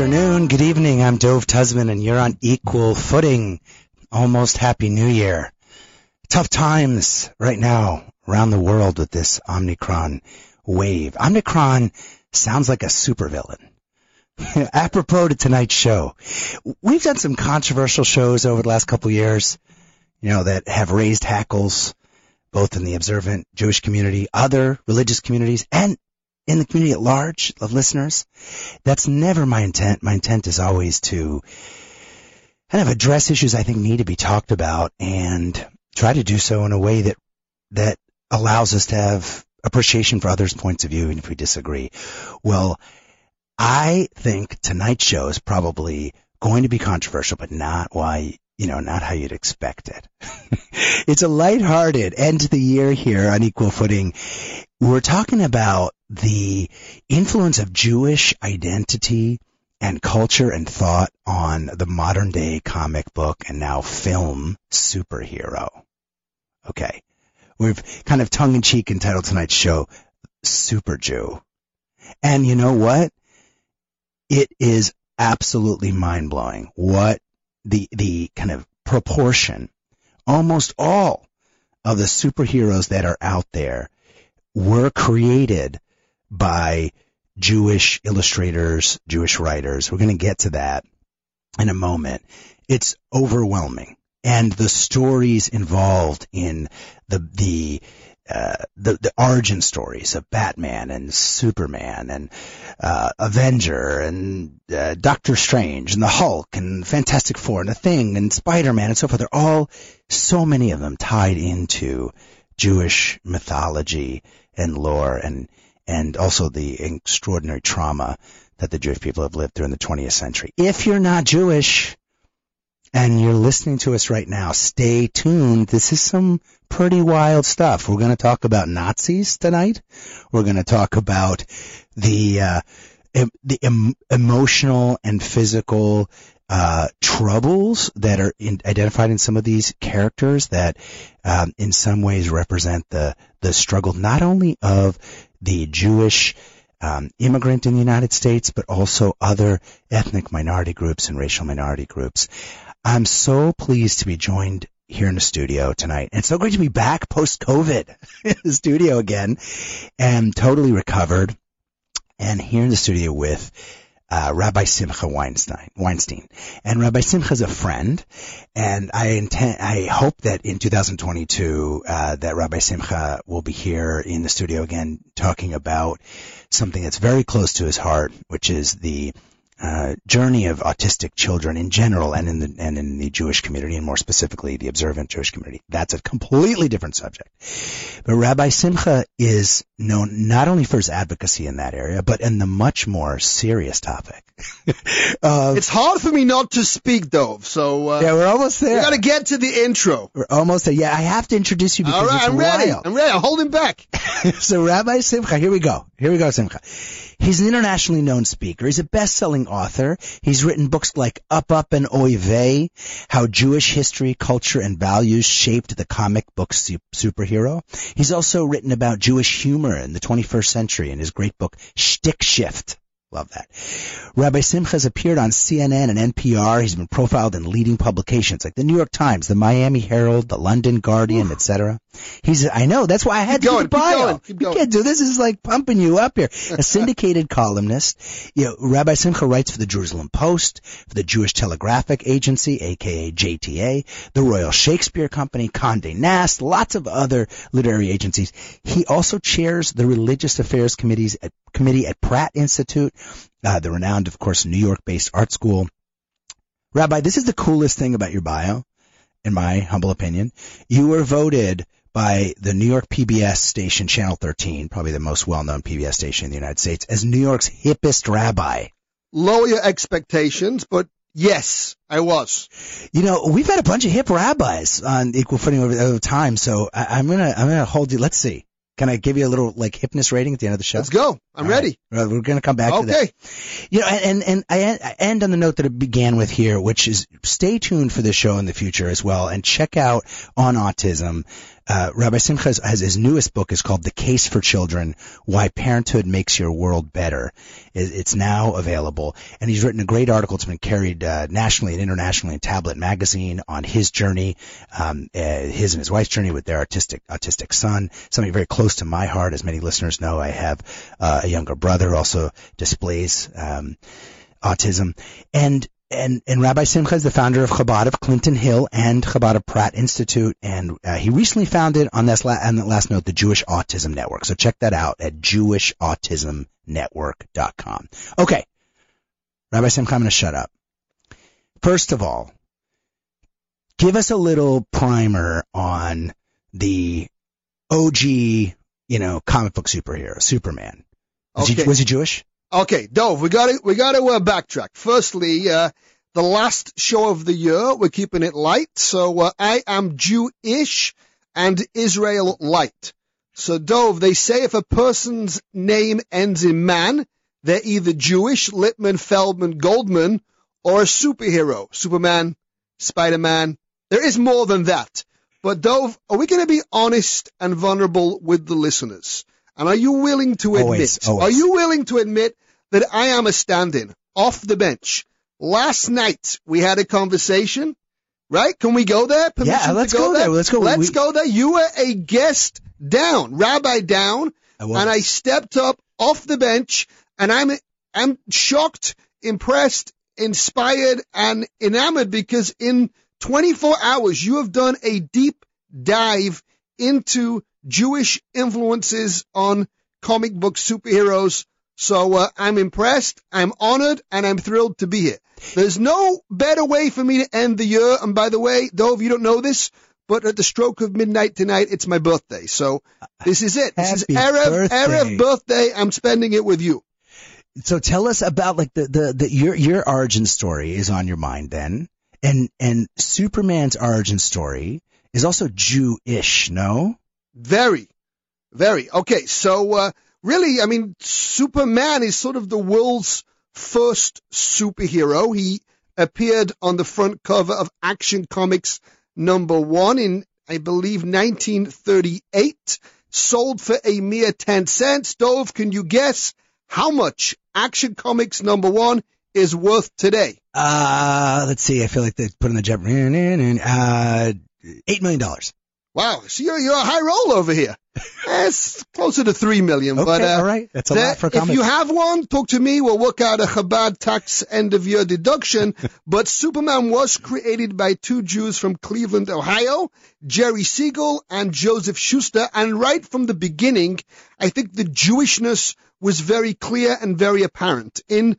afternoon, good evening. I'm Dove Tusman, and you're on equal footing. Almost Happy New Year. Tough times right now around the world with this Omicron wave. Omicron sounds like a supervillain. Apropos to tonight's show, we've done some controversial shows over the last couple of years, you know, that have raised hackles both in the observant Jewish community, other religious communities, and in the community at large of listeners. That's never my intent. My intent is always to kind of address issues I think need to be talked about and try to do so in a way that that allows us to have appreciation for others' points of view, even if we disagree. Well, I think tonight's show is probably going to be controversial, but not why, you know, not how you'd expect it. it's a lighthearted end to the year here on Equal Footing. We're talking about the influence of Jewish identity and culture and thought on the modern day comic book and now film superhero. Okay. We've kind of tongue in cheek entitled tonight's show, Super Jew. And you know what? It is absolutely mind blowing what the, the kind of proportion, almost all of the superheroes that are out there were created by Jewish illustrators, Jewish writers. We're going to get to that in a moment. It's overwhelming. And the stories involved in the, the, uh, the, the origin stories of Batman and Superman and, uh, Avenger and, uh, Doctor Strange and the Hulk and Fantastic Four and the Thing and Spider-Man and so forth. They're all, so many of them tied into Jewish mythology and lore and, and also the extraordinary trauma that the Jewish people have lived through in the 20th century. If you're not Jewish and you're listening to us right now, stay tuned. This is some pretty wild stuff. We're going to talk about Nazis tonight. We're going to talk about the uh, em- the em- emotional and physical uh, troubles that are in, identified in some of these characters that um, in some ways represent the the struggle not only of the Jewish um, immigrant in the United States, but also other ethnic minority groups and racial minority groups. I'm so pleased to be joined here in the studio tonight. And so great to be back post COVID in the studio again and totally recovered and here in the studio with uh, Rabbi Simcha Weinstein, Weinstein. And Rabbi Simcha is a friend, and I intend, I hope that in 2022, uh, that Rabbi Simcha will be here in the studio again talking about something that's very close to his heart, which is the uh, journey of autistic children in general and in the and in the Jewish community and more specifically the observant Jewish community. That's a completely different subject. But Rabbi Simcha is known not only for his advocacy in that area, but in the much more serious topic. uh, It's hard for me not to speak, Dove. So uh, yeah, we're almost there. we got to get to the intro. We're almost there. Yeah, I have to introduce you because All right, it's I'm ready. I'm ready. I'm holding back. so Rabbi Simcha, here we go. Here we go, Simcha. He's an internationally known speaker. He's a best-selling author. He's written books like Up Up and Oy Vey, How Jewish History, Culture, and Values Shaped the Comic Book su- Superhero. He's also written about Jewish humor in the 21st century in his great book Shtick Shift. Love that. Rabbi Simcha has appeared on CNN and NPR. He's been profiled in leading publications like the New York Times, the Miami Herald, the London Guardian, etc. He's, I know, that's why I had Keep to do going, keep going, keep going. can't do this. This is like pumping you up here. A syndicated columnist. You know, Rabbi Simcha writes for the Jerusalem Post, for the Jewish Telegraphic Agency, aka JTA, the Royal Shakespeare Company, Condé Nast, lots of other literary agencies. He also chairs the Religious Affairs Committees at, Committee at Pratt Institute, uh, the renowned, of course, New York-based art school. Rabbi, this is the coolest thing about your bio, in my humble opinion. You were voted by the New York PBS station, Channel 13, probably the most well-known PBS station in the United States, as New York's hippest rabbi. Lower your expectations, but yes, I was. You know, we've had a bunch of hip rabbis on Equal Footing over, over time, so I, I'm gonna, I'm gonna hold you. Let's see. Can I give you a little like hypness rating at the end of the show? Let's go. I'm All ready. right. We're going to come back to that. Okay. You know, and and I I end on the note that it began with here, which is stay tuned for the show in the future as well, and check out on autism. Uh, Rabbi Simcha has, his newest book is called The Case for Children: Why Parenthood Makes Your World Better. It, it's now available, and he's written a great article. It's been carried uh, nationally and internationally in Tablet Magazine on his journey, um, uh, his and his wife's journey with their artistic autistic son. Something very close to my heart, as many listeners know. I have uh, a younger brother also displays um, autism, and and and Rabbi Simcha is the founder of Chabad of Clinton Hill and Chabad of Pratt Institute, and uh, he recently founded on this la- on that last note the Jewish Autism Network. So check that out at jewishautismnetwork.com. Okay, Rabbi Simcha, I'm going to shut up. First of all, give us a little primer on the OG, you know, comic book superhero, Superman. Was, he, Okay. was he Jewish? Okay, Dove, we got to we got to uh, backtrack. Firstly, uh, the last show of the year, we're keeping it light. So uh, I am Jewish and Israel light. So Dove, they say if a person's name ends in man, they're either Jewish, Lippman, Feldman, Goldman, or a superhero, Superman, Spider-Man. There is more than that. But Dove, are we going to be honest and vulnerable with the listeners? And are you willing to admit, Always, always. are you willing to admit that I am a stand-in off the bench? Last night we had a conversation, right? Can we go there? Permission Yeah, let's go there. Let's go. Let's We- go there. You were a guest down, Rabbi down, I and I stepped up off the bench, and I'm I'm shocked, impressed, inspired, and enamored because in 24 hours you have done a deep dive into Jewish influences on comic book superheroes. So uh, I'm impressed, I'm honored, and I'm thrilled to be here. There's no better way for me to end the year. And by the way, Dove, you don't know this, but at the stroke of midnight tonight, it's my birthday. So this is it. This is Happy Erev, birthday. Erev birthday. I'm spending it with you. so tell us about like the, the, the your your origin story is on your mind then. And and Superman's origin story is also Jewish, no? Very, very. Okay, so uh, really, I mean, Superman is sort of the world's first superhero. He appeared on the front cover of Action Comics number one in, I believe, 1938. Sold for a mere 10 cents. Dove, can you guess how much Action Comics number one is worth today? Uh let's see, I feel like they put in the jet uh eight million dollars. Wow, so you're, you're a high roll over here. It's closer to three million, Okay, but uh, all right. That's a There- lot for if you have one, talk to me. We'll work out a Chabad tax end of year deduction. but Superman was created by two Jews from Cleveland, Ohio, Jerry Siegel and Joseph Shuster. And right from the beginning, I think the Jewishness was very clear and very apparent. In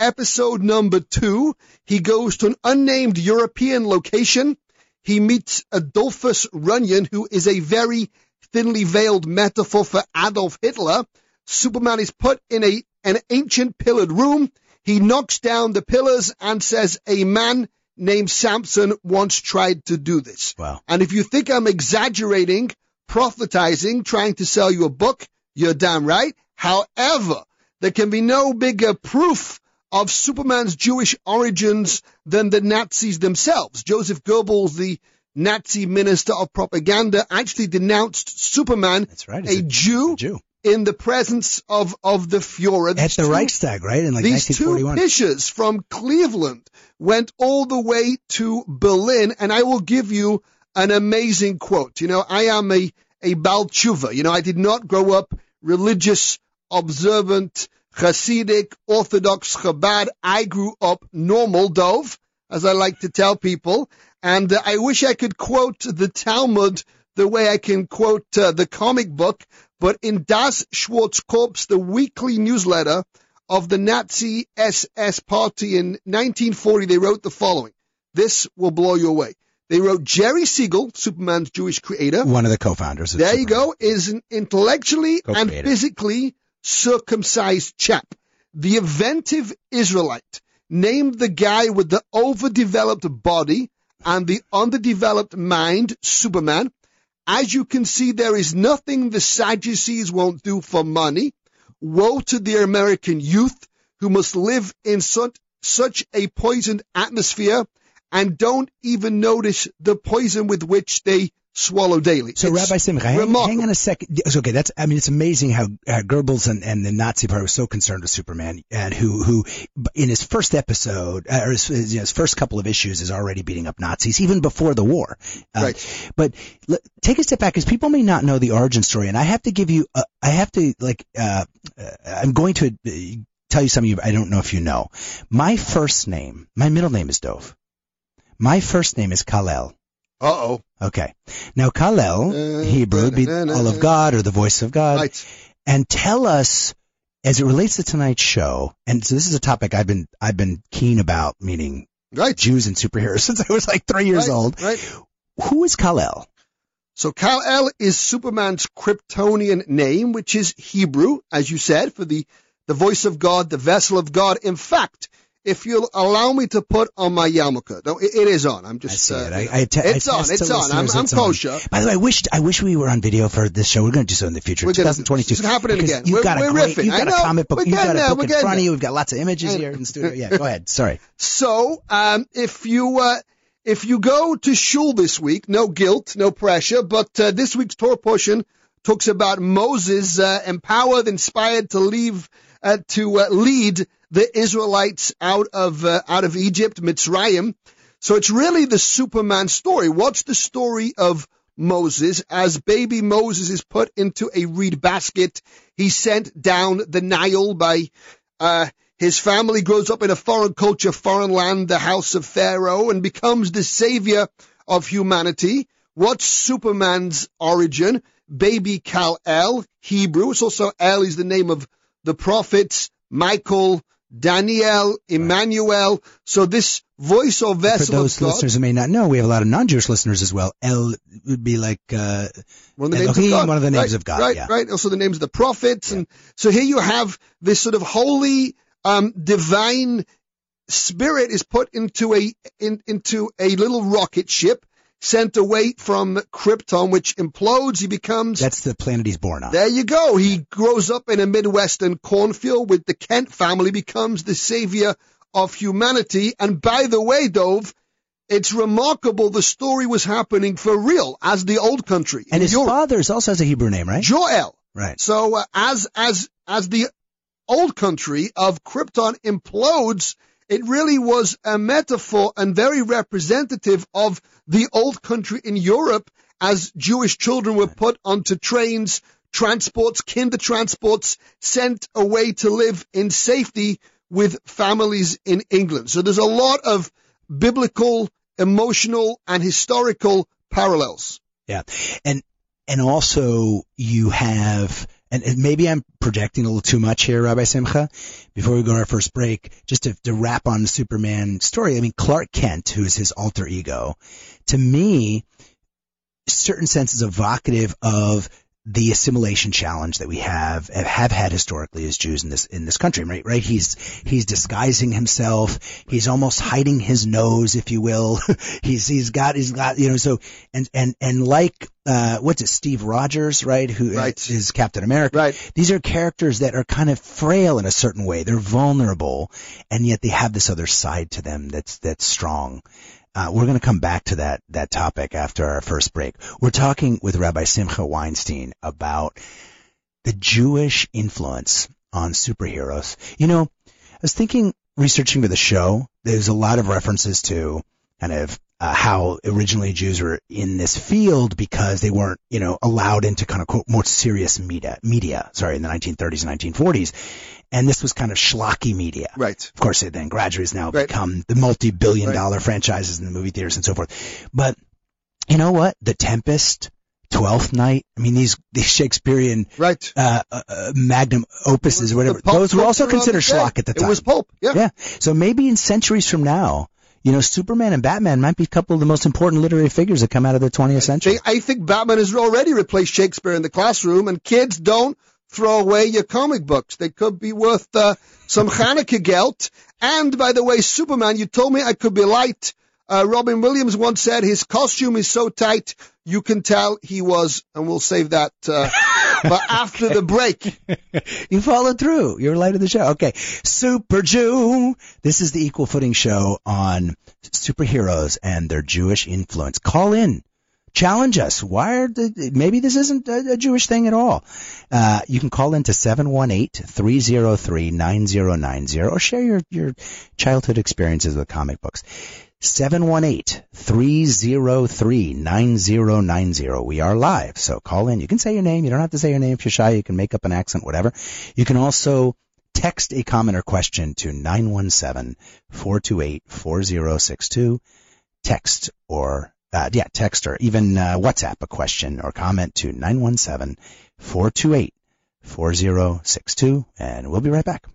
episode number two, he goes to an unnamed European location. He meets Adolphus Runyon, who is a very thinly veiled metaphor for Adolf Hitler. Superman is put in a an ancient pillared room. He knocks down the pillars and says, "A man named Samson once tried to do this." Wow. And if you think I'm exaggerating, prophetizing, trying to sell you a book, you're damn right. However, there can be no bigger proof of Superman's Jewish origins than the Nazis themselves. Joseph Goebbels, the Nazi minister of propaganda, actually denounced Superman, That's right. a It's Jew, a Jew. in the presence of, of the Fuhrer. At the two- Reichstag, right? In like these two 1941. pictures from Cleveland went all the way to Berlin, and I will give you an amazing quote. You know, I am a, a Baal Teshuva. You know, I did not grow up religious, observant, Hasidic, Orthodox, Chabad. I grew up normal, Dove, as I like to tell people. And uh, I wish I could quote the Talmud the way I can quote uh, the comic book, but in Das Schwarzkorps, the weekly newsletter of the Nazi SS party in 1940, they wrote the following. This will blow you away. They wrote Jerry Siegel, Superman's Jewish creator, One of the co-founders. Of there you go, is an intellectually and Co-creator. physically circumcised chap. The inventive Israelite named the guy with the overdeveloped body and the underdeveloped mind Superman. As you can see, there is nothing the Sadducees won't do for money. Woe to the American youth who must live in such, such a poisoned atmosphere and don't even notice the poison with which they swallow daily. So It's Rabbi Simcha, hang, hang on a second. Okay. That's I mean, it's amazing how uh, Goebbels and, and the Nazi Party was so concerned with Superman, and who who in his first episode uh, or his, his, you know, his first couple of issues is already beating up Nazis even before the war. Uh, Right. But l- take a step back because people may not know the origin story, and I have to give you, uh, I have to like, uh, uh, I'm going to uh, tell you something you, I don't know if you know. My first name, my middle name is Dove. My first name is Kal-El. Uh-oh. Okay. Now, Kal-El, Uh, Hebrew, be all of God or the voice of God. Right. And tell us, as it relates to tonight's show, and so this is a topic I've been, I've been keen about, meaning Right. Jews and superheroes since I was like three years right, old. Right. Who is Kal-El? So Kal-El is Superman's Kryptonian name, which is Hebrew, as you said, for the, the voice of God, the vessel of God. In fact, if you'll allow me to put on my yarmulke, no, it, it is on. I'm I just, see uh, it. I, I te- it's on. It's on. I'm, I'm kosher. By the way, I wish I wish we were on video for this show. We're going to do so in the future. We're gonna- 2022. it's happening Because again. You've We're- got a great, riffing. you've I got a comic book. We're You've got a book in front of you. We've got lots of images here in the studio. Yeah, go ahead. Sorry. So, um, if you, uh, if you go to shul this week, no guilt, no pressure, but uh, this week's Torah portion talks about Moses uh, empowered, inspired to leave, uh, to uh, lead the Israelites out of uh, out of Egypt, Mitzrayim. So it's really the Superman story. What's the story of Moses as baby Moses is put into a reed basket? He's sent down the Nile by uh, his family grows up in a foreign culture, foreign land, the house of Pharaoh, and becomes the savior of humanity. What's Superman's origin? Baby Kal-El, Hebrew. It's also El is the name of the prophets, Michael, Daniel, Emmanuel. So this voice or vessel. For those listeners who may not know, we have a lot of non-Jewish listeners as well. El would be like uh, one of the names of God. one of the names right, of God, Right, yeah. right. Also the names of the prophets. And so here you have this sort of holy, um, divine spirit is put into a, in, into a little rocket ship sent away from Krypton, which implodes. He becomes that's the planet he's born on. there you go. He grows up in a Midwestern cornfield with the Kent family, becomes the savior of humanity. And by the way, Dove, it's remarkable the story was happening for real as the old country. and his Europe. father's also has a Hebrew name, right? Joel. Right. So uh, as as as the old country of Krypton implodes, it really was a metaphor and very representative of the old country in Europe as Jewish children were put onto trains, transports, kinder transports, sent away to live in safety with families in England. So there's a lot of biblical, emotional, and historical parallels. Yeah. And, and also you have, and maybe I'm projecting a little too much here, Rabbi Simcha, before we go to our first break, just to, to wrap on the Superman story. I mean, Clark Kent, who is his alter ego, to me, certain sense is evocative of the assimilation challenge that we have have had historically as Jews in this in this country, right? Right? He's he's disguising himself. He's almost hiding his nose, if you will. he's he's got he's got you know so and and and like uh what's it Steve Rogers, right? Who uh, Right. is Captain America. Right. These are characters that are kind of frail in a certain way. They're vulnerable, and yet they have this other side to them that's that's strong. Uh, we're going to come back to that that topic after our first break. We're talking with Rabbi Simcha Weinstein about the Jewish influence on superheroes. You know, I was thinking, researching for the show, there's a lot of references to kind of uh, how originally Jews were in this field because they weren't, you know, allowed into kind of quote more serious media, media, sorry, in the 1930s and 1940s. And this was kind of schlocky media. Right. Of course, it then gradually has now Right. become the multi-billion Right. dollar franchises in the movie theaters and so forth. But you know what? The Tempest, Twelfth Night. I mean, these these Shakespearean Right. uh, uh, uh, magnum opuses or whatever. Those were also considered schlock at the time. It was pulp. Yeah. Yeah. So maybe in centuries from now, you know, Superman and Batman might be a couple of the most important literary figures that come out of the 20th century. I think Batman has already replaced Shakespeare in the classroom, and kids don't throw away your comic books. They could be worth uh, some Hanukkah gelt. And by the way, Superman, you told me I could be light Uh, Robin Williams once said his costume is so tight you can tell he was, and we'll save that uh, for after the break. you followed through. You're light of the show. Okay. Super Jew. This is the Equal Footing Show on superheroes and their Jewish influence. Call in. Challenge us. Why are the, maybe this isn't a, a Jewish thing at all. Uh, you can call in to 718-303-9090 or share your, your childhood experiences with comic books. 718-303-9090. We are live, so call in. You can say your name. You don't have to say your name if you're shy. You can make up an accent, whatever. You can also text a comment or question to 917-428-4062. Text or, uh, yeah, text or even uh, WhatsApp a question or comment to 917-428-4062. And we'll be right back.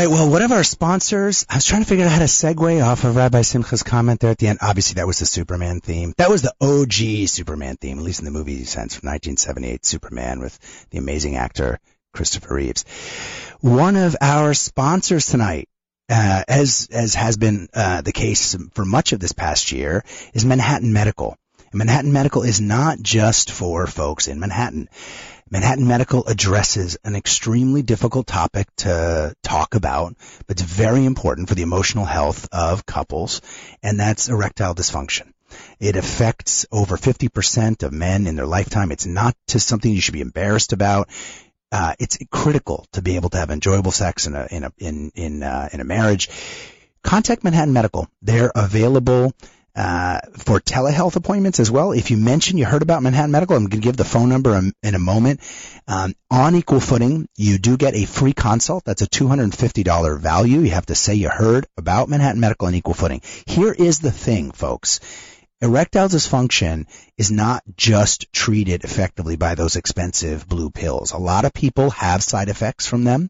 Right, well, one of our sponsors, I was trying to figure out how to segue off of Rabbi Simcha's comment there at the end. Obviously, that was the Superman theme. That was the OG Superman theme, at least in the movie sense from 1978, Superman with the amazing actor Christopher Reeves. One of our sponsors tonight, uh, as, as has been, uh, the case for much of this past year, is Manhattan Medical. And Manhattan Medical is not just for folks in Manhattan. Manhattan Medical addresses an extremely difficult topic to talk about, but it's very important for the emotional health of couples, and that's erectile dysfunction. It affects over 50% of men in their lifetime. It's not just something you should be embarrassed about. Uh, it's critical to be able to have enjoyable sex in a in a in in, uh, in a marriage. Contact Manhattan Medical. They're available uh, for telehealth appointments as well. If you mention you heard about Manhattan Medical, I'm going to give the phone number in, a moment. Um, on equal footing, you do get a free consult. That's a $250 value. You have to say you heard about Manhattan Medical on equal footing. Here is the thing, folks. Erectile dysfunction is not just treated effectively by those expensive blue pills. A lot of people have side effects from them,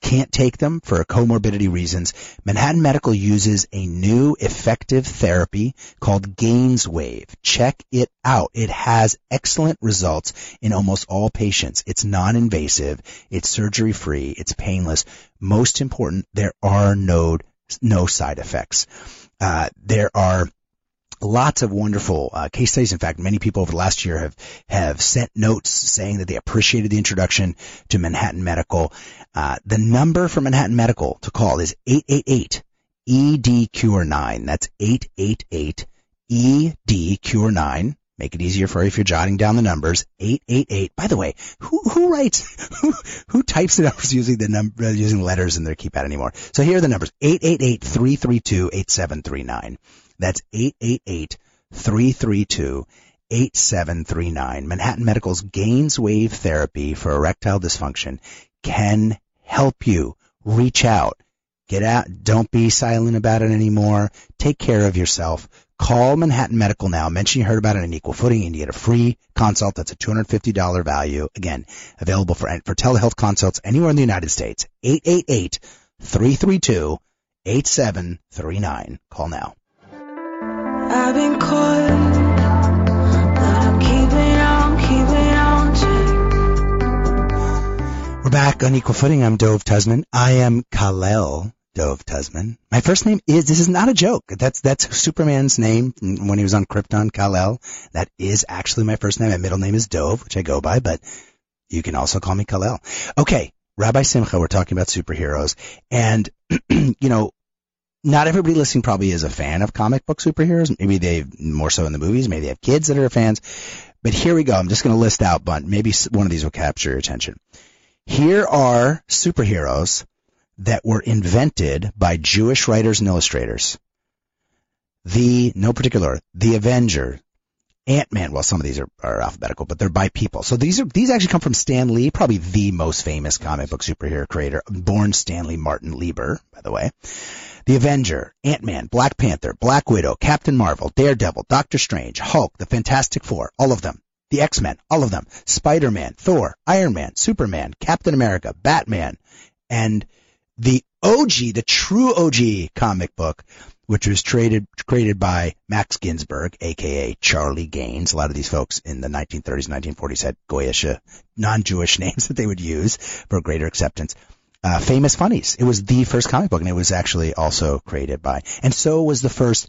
can't take them for comorbidity reasons. Manhattan Medical uses a new effective therapy called Gainswave. Check it out. It has excellent results in almost all patients. It's non-invasive, it's surgery free, it's painless. Most important, there are no, no side effects. Uh, there are lots of wonderful uh, case studies. In fact, many people over the last year have have sent notes saying that they appreciated the introduction to Manhattan Medical. Uh, the number for Manhattan Medical to call is 888 ED Cure 9. That's 888 ED Cure 9. Make it easier for you if you're jotting down the numbers. 888. By the way, who, who writes, who, who types the numbers using the number, using letters in their keypad anymore? So here are the numbers. 888-332-8739. That's 888-332-8739. Manhattan Medical's Gainswave therapy for erectile dysfunction can help you reach out. Get out. Don't be silent about it anymore. Take care of yourself. Call Manhattan Medical now. Mention you heard about it on Equal Footing and you get a free consult. That's a $250 value. Again, available for, for telehealth consults anywhere in the United States. 888-332-8739. Call now. We're back on Equal Footing. I'm Dove Tusman. I am Kal-El Dove Tusman. My first name is, this is not a joke. That's, that's Superman's name when he was on Krypton, Kal-El. That is actually my first name. My middle name is Dove, which I go by, but you can also call me Kal-El. Okay. Rabbi Simcha, we're talking about superheroes. And, you know, not everybody listening probably is a fan of comic book superheroes. Maybe they more so in the movies. Maybe they have kids that are fans. But here we go. I'm just going to list out, but maybe one of these will capture your attention. Here are superheroes that were invented by Jewish writers and illustrators. The, no particular, the Avenger, Ant-Man, well, some of these are, are alphabetical, but they're by people. So these are, these actually come from Stan Lee, probably the most famous comic book superhero creator, born Stanley Martin Lieber, by the way. The Avenger, Ant-Man, Black Panther, Black Widow, Captain Marvel, Daredevil, Doctor Strange, Hulk, the Fantastic Four, all of them. The X-Men, all of them. Spider-Man, Thor, Iron Man, Superman, Captain America, Batman, and the OG, the true OG comic book, which was traded, created by Max Ginsberg, aka Charlie Gaines. A lot of these folks in the 1930s 1940s had Goyish, uh, non-Jewish names that they would use for greater acceptance. Uh, Famous Funnies. It was the first comic book, and it was actually also created by, and so was the first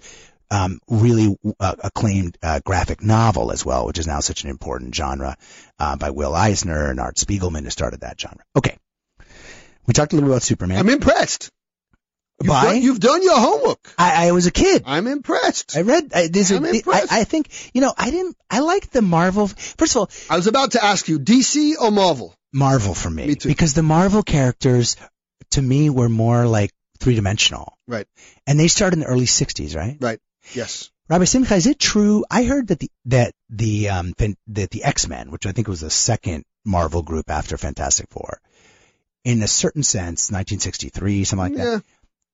um, really uh, acclaimed uh, graphic novel as well, which is now such an important genre uh, by Will Eisner and Art Spiegelman who started that genre. Okay, we talked a little bit about Superman. I'm impressed. You've Why? done, you've done your homework. I, I was a kid. I'm impressed. I read. I, there's a, I'm I, impressed. I think you know. I didn't. I liked the Marvel. First of all, I was about to ask you, DC or Marvel? Marvel for me, Me too. because the Marvel characters to me were more like three dimensional, Right. and they started in the early '60s, right? Right. Yes. Rabbi Simcha, is it true? I heard that the that the um that the X Men, which I think was the second Marvel group after Fantastic Four, in a certain sense, 1963, something like that, yeah. that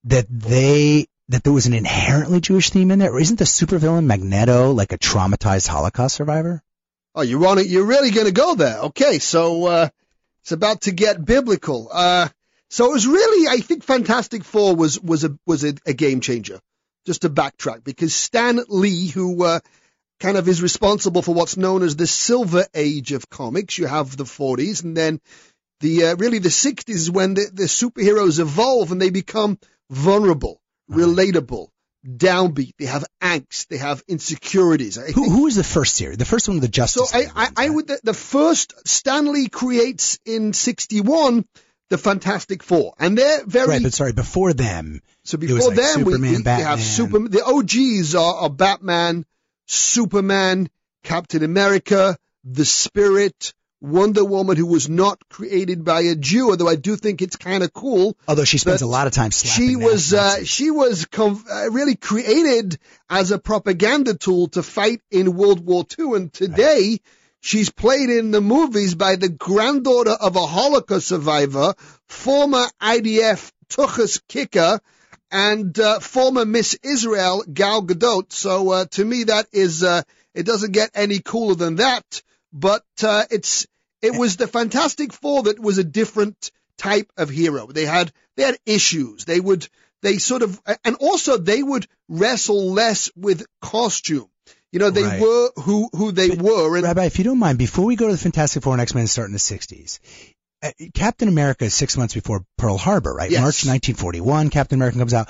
they that there was an inherently Jewish theme in there. Or isn't the supervillain Magneto like a traumatized Holocaust survivor? Oh, you're on it. You're really going to go there. Okay. So, uh, it's about to get biblical. Uh, so it was really, I think Fantastic Four was, was a, was a, a game changer. Just to backtrack because Stan Lee, who, uh, kind of is responsible for what's known as the silver age of comics. You have the 40s and then the, uh, really the 60s is when the, the superheroes evolve and they become vulnerable, relatable, downbeat. They have angst. They have insecurities. Who think- who was the first here? The first one the Justice. so I, I, I would, the, the first Stan Lee creates in 61 the Fantastic Four. And they're very, Right, but sorry, before them, so before like them, we, Superman, we, we Batman. have Superman. The OGs are, are Batman, Superman, Captain America, The Spirit, Wonder Woman, who was not created by a Jew, although I do think it's kind of cool. although she spends a lot of time slapping She was, uh, she was com- uh, really created as a propaganda tool to fight in World War II. And today she's played in the movies by the granddaughter of a Holocaust survivor, former IDF Tuchus kicker, and uh, former Miss Israel Gal Gadot. So uh, to me, that is uh, it doesn't get any cooler than that. But uh, it's it was the Fantastic Four that was a different type of hero. They had they had issues. They would they sort of and also they would wrestle less with costume. You know, they Right. were who who they were, and Rabbi, if you don't mind, before we go to the Fantastic Four and X Men start in the 60s, uh, Captain America is six months before Pearl Harbor, right? Yes. March 1941, Captain America comes out.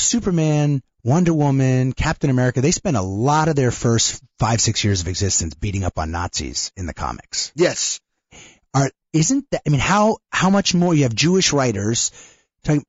Superman, Wonder Woman, Captain America, they spend a lot of their first five, six years of existence beating up on Nazis in the comics. yes, Are, isn't that, I mean, how, how much more you have Jewish writers talking,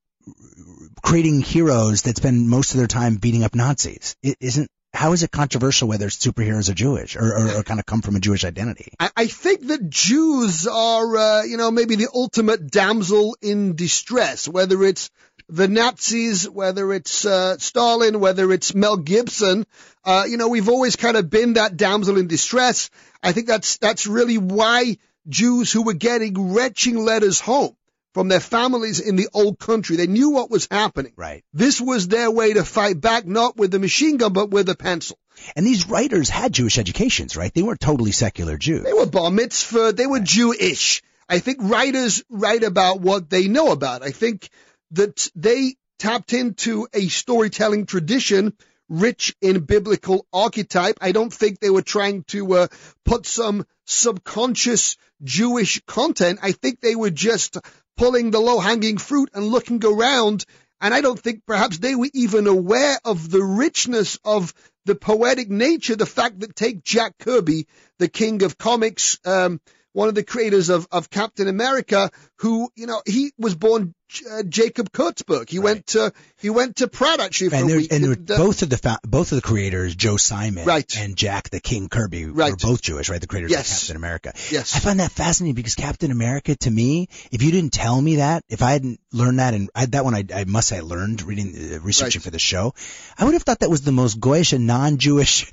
creating heroes that spend most of their time beating up Nazis? It isn't, how is it controversial whether superheroes are Jewish or, or, or kind of come from a Jewish identity? I, I think that Jews are, uh, you know, maybe the ultimate damsel in distress, whether it's the Nazis, whether it's uh, Stalin, whether it's Mel Gibson. Uh, you know, we've always kind of been that damsel in distress. I think that's that's really why Jews who were getting retching letters home from their families in the old country, they knew what was happening. Right. This was their way to fight back, not with the machine gun, but with a pencil. And these writers had Jewish educations, right? They weren't totally secular Jews. They were bar mitzvah. They were Jewish. I think writers write about what they know about. I think that they tapped into a storytelling tradition rich in biblical archetype. I don't think they were trying to uh, put some subconscious Jewish content. I think they were just pulling the low hanging fruit and looking around. And I don't think perhaps they were even aware of the richness of the poetic nature, the fact that take Jack Kirby, the king of comics, um, one of the creators of, of Captain America, who, you know, he was born uh, Jacob Kurtzberg. He Right. went to, he went to Pratt actually for And, a week. and uh, both of the fa- both of the creators, Joe Simon Right. and Jack the King Kirby, right. were both Jewish, right? The creators Yes. of Captain America. yes. I find that fascinating because Captain America, to me, if you didn't tell me that, if I hadn't learned that, and I, that one I, I must say I learned reading, uh, researching Right. for the show, I would have thought that was the most Goyish and non-Jewish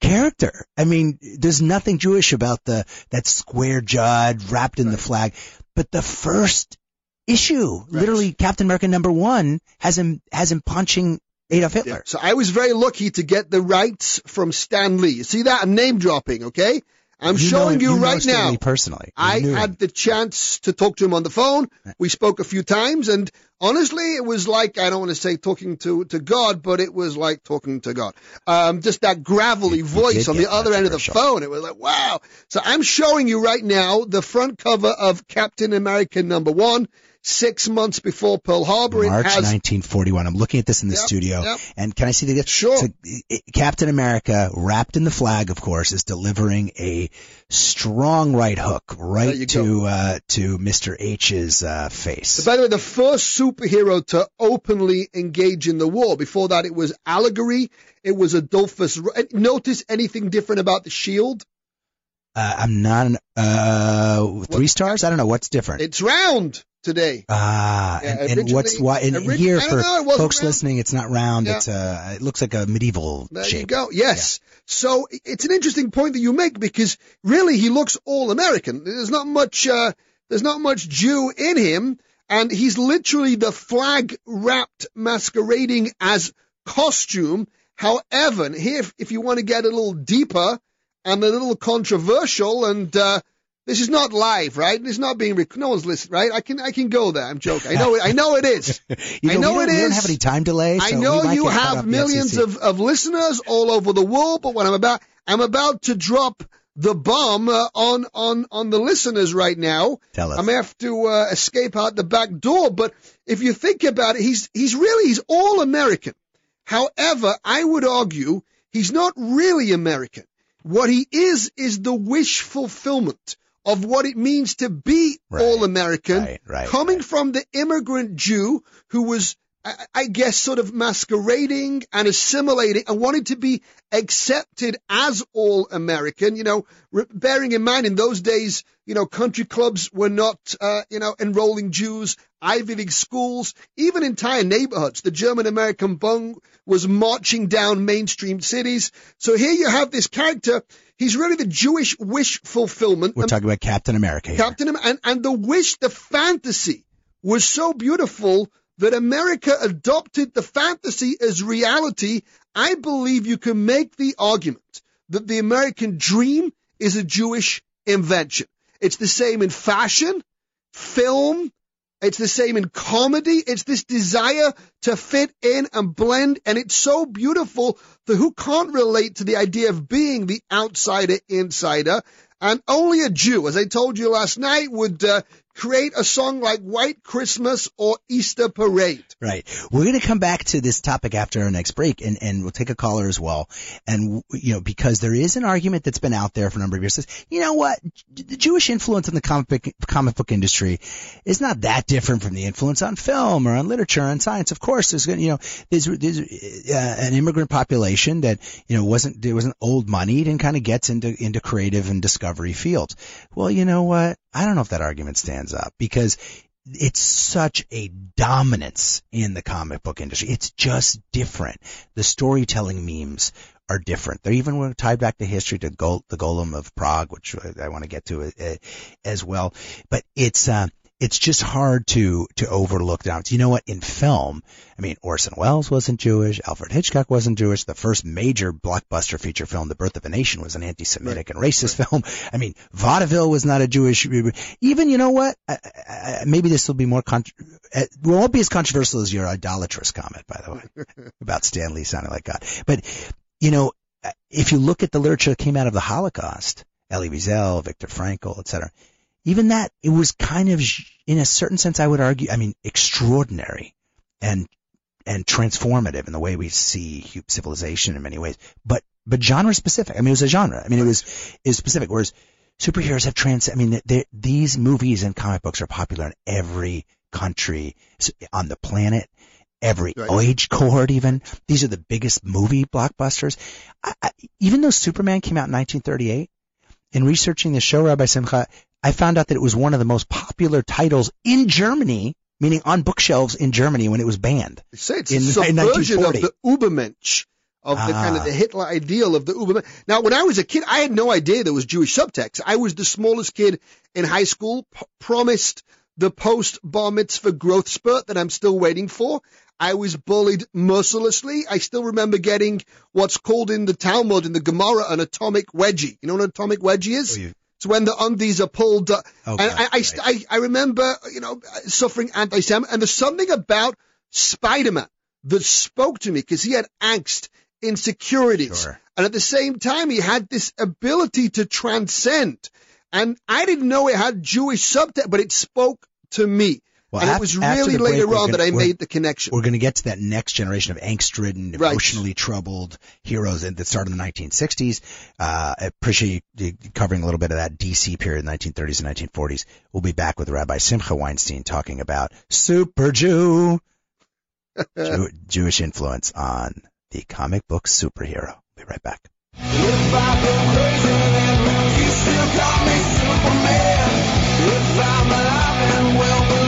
character. I mean, there's nothing Jewish about the that square jawed, wrapped in the flag, but the first issue, literally Captain America number one, has him has him punching Adolf Hitler. Yeah. So I was very lucky to get the rights from Stan Lee. You see that? I'm name dropping, okay? I'm You showing you, know right now. Personally. I knew him. had the chance to talk to him on the phone. We spoke a few times, and honestly, it was like I don't want to say talking to to God, but it was like talking to God. Um, just that gravelly You- you voice on the other end of the phone. It was like wow. So I'm showing you right now the front cover of Captain America number one, six months before Pearl Harbor. March has 1941. I'm looking at this in the Yep, studio, yep. and can I see the Sure. So, i- Captain America, wrapped in the flag, of course, is delivering a strong right hook right to uh, to Mr. H's uh, face. By the way, the first superhero to openly engage in the war. Before that, it was Allegory. It was Adolphus. Notice anything different about the shield? Uh, I'm not an, uh, three stars. I don't know what's different. It's round today. Ah, Yeah, and, and what's why? And here for know, folks round. listening, it's not round. Yeah. It's uh, it looks like a medieval There shape. you go. Yes. So it's an interesting point that you make because really he looks all American. There's not much, uh, there's not much Jew in him. And he's literally the flag wrapped masquerading as costume. However, here, if, if you want to get a little deeper and a little controversial and, uh, this is not live, right? This is not being, rec- no one's listening, right? I can, I can go there. I'm joking. I know, it, I know it is. You I know it don't, we don't have any time delay. I so we know you have up in the millions of, of listeners all over the world, but what I'm about, I'm about to drop the bomb uh, on on on the listeners right now. Tell us. I'm gonna have to uh, escape out the back door. But if you think about it, he's he's really he's all American. However, I would argue he's not really American. What he is is the wish fulfillment of what it means to be Right, all American, right, right, coming from the immigrant Jew who was, I, I guess, sort of masquerading and assimilating and wanted to be accepted as all American. You know, re- bearing in mind in those days, you know, country clubs were not, uh, you know, enrolling Jews. Ivy League schools, even entire neighborhoods. The German American Bund was marching down mainstream cities. So here you have this character. He's really the Jewish wish fulfillment. We're talking about Captain America. Here. Captain Am- and, and the wish, the fantasy was so beautiful that America adopted the fantasy as reality. I believe you can make the argument that the American dream is a Jewish invention. It's the same in fashion, film, it's the same in comedy. It's this desire to fit in and blend. And it's so beautiful for who can't relate to the idea of being the outsider insider? And only a Jew, as I told you last night, would uh, create a song like White Christmas or Easter Parade. Right. We're going to come back to this topic after our next break and, and we'll take a caller as well. And, you know, because there is an argument that's been out there for a number of years says, you know what? The Jewish influence in the comic book, comic book industry is not that different from the influence on film or on literature and science. Of course, there's going to, you know, there's, there's uh, an immigrant population that, you know, wasn't, there wasn't old moneyed and kind of gets into, into creative and discovery fields. Well, you know what? I don't know if that argument stands up because it's such a dominance in the comic book industry. It's just different. The storytelling memes are different. They're even tied back to history to Gol- the Golem of Prague, which I want to get to uh, as well. But it's uh, it's just hard to to overlook that. You know what? In film, I mean, Orson Welles wasn't Jewish. Alfred Hitchcock wasn't Jewish. The first major blockbuster feature film, The Birth of a Nation, was an anti-Semitic and racist film. I mean, vaudeville was not a Jewish. Even you know what? I, I, maybe this will be more. Con- it won't be as controversial as your idolatrous comment, by the way, about Stan Lee sounding like God. But you know, if you look at the literature that came out of the Holocaust, Elie Wiesel, Viktor Frankl, etc even that, it was kind of, in a certain sense, I would argue, I mean, extraordinary and, and transformative in the way we see civilization in many ways, but, but genre specific. I mean, it was a genre. I mean, it was, was specific. Whereas superheroes have trans, I mean, these movies and comic books are popular in every country on the planet. Every right. age cohort, even these are the biggest movie blockbusters. I, I, even though Superman came out in 1938, in researching the show, Rabbi Simcha, I found out that it was one of the most popular titles in Germany, meaning on bookshelves in Germany when it was banned. They say it's in, a subversion in of the Ubermensch, of the Ah. kind of the Hitler ideal of the Ubermensch. Now, when I was a kid, I had no idea there was Jewish subtext. I was the smallest kid in high school, p- promised the post bar mitzvah growth spurt that I'm still waiting for. I was bullied mercilessly. I still remember getting what's called in the Talmud, in the Gemara, an atomic wedgie. You know what an atomic wedgie is? Oh, you- It's when the undies are pulled. Oh, and I, I, right. I, I remember, you know, suffering anti-Semitism. And there's something about Spider-Man that spoke to me because he had angst, insecurities. Sure. And at the same time, he had this ability to transcend. And I didn't know it had Jewish subtext, but it spoke to me. Well, and af- it was really the break, later on that gonna- I made the connection. We're going to get to that next generation of angst-ridden, Right. emotionally troubled heroes that started in the 1960s. Uh, I appreciate you covering a little bit of that DC period, 1930s and 1940s. We'll be back with Rabbi Simcha Weinstein talking about Super Jew, Jew Jewish influence on the comic book superhero. Be right back. If I go crazy, then you still call me Superman? If I'm alive and well,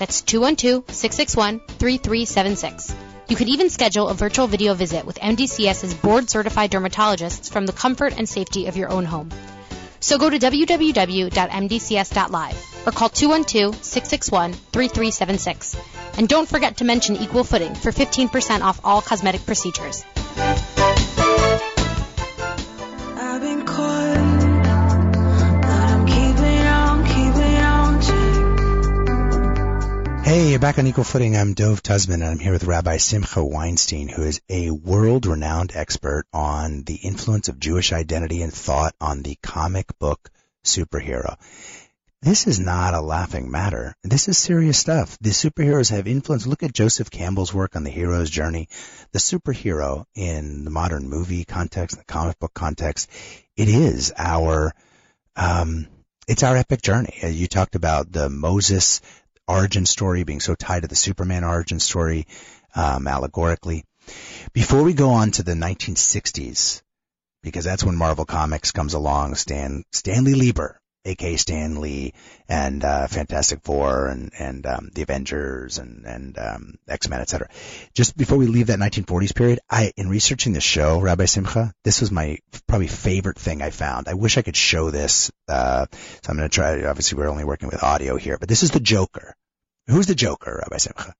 That's 212-661-3376. You can even schedule a virtual video visit with MDCS's board-certified dermatologists from the comfort and safety of your own home. So go to www.mdcs.live or call 212-661-3376. And don't forget to mention Equal Footing for 15% off all cosmetic procedures. Hey, you're back on Equal Footing. I'm Dov Tuzman, and I'm here with Rabbi Simcha Weinstein, who is a world-renowned expert on the influence of Jewish identity and thought on the comic book superhero. This is not a laughing matter. This is serious stuff. The superheroes have influence. Look at Joseph Campbell's work on the hero's journey. The superhero in the modern movie context, the comic book context, it is our, um, it's our epic journey. Uh, You talked about the Moses origin story being so tied to the Superman origin story, um, allegorically. Before we go on to the 1960s, because that's when Marvel Comics comes along, Stan, Stanley Lieber, aka Stan Lee, and, uh, Fantastic Four and, and, um, the Avengers and, and, um, X-Men, etc. Just before we leave that 1940s period, I, in researching the show, Rabbi Simcha, this was my probably favorite thing I found. I wish I could show this, uh, so I'm going to try, obviously we're only working with audio here, but this is the Joker. Who's the Joker, Rabbi Simcha?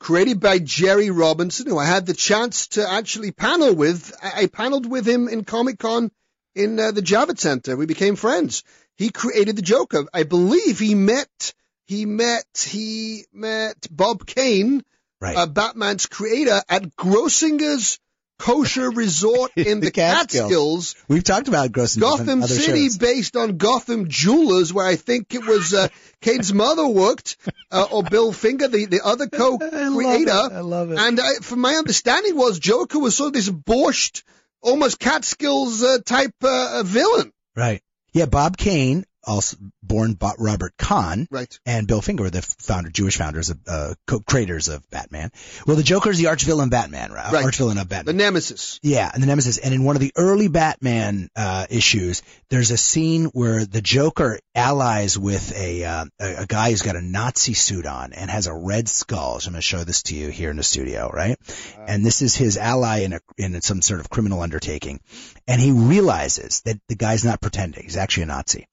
created by Jerry Robinson, who I had the chance to actually panel with. I, I paneled with him in Comic Con in uh, the Javits Center. We became friends. He created the Joker. I believe he met, he met, he met Bob Kane, Right. uh, Batman's creator, at Grossinger's Kosher Resort in The the, Catskills. Catskills. We've talked about Gross and Gotham City, shows. based on Gotham Jewelers, where I think it was uh, Kane's mother worked, uh, or Bill Finger, the, the other co-creator. I love it. And I, from my understanding was Joker was sort of this borscht, almost Catskills uh, type uh, villain. Right. Yeah, Bob Kane, also born Robert Kahn, Right. and Bill Finger were the founder, Jewish founders of, uh, co-creators of Batman. Well, the Joker is the arch-villain Batman, right? Right. Arch-villain of Batman. The Nemesis. Yeah, and the Nemesis. And in one of the early Batman uh, issues, there's a scene where the Joker allies with a, uh, a a guy who's got a Nazi suit on and has a red skull. So I'm going to show this to you here in the studio, right? And this is his ally in a in some sort of criminal undertaking, and he realizes that the guy's not pretending; he's actually a Nazi.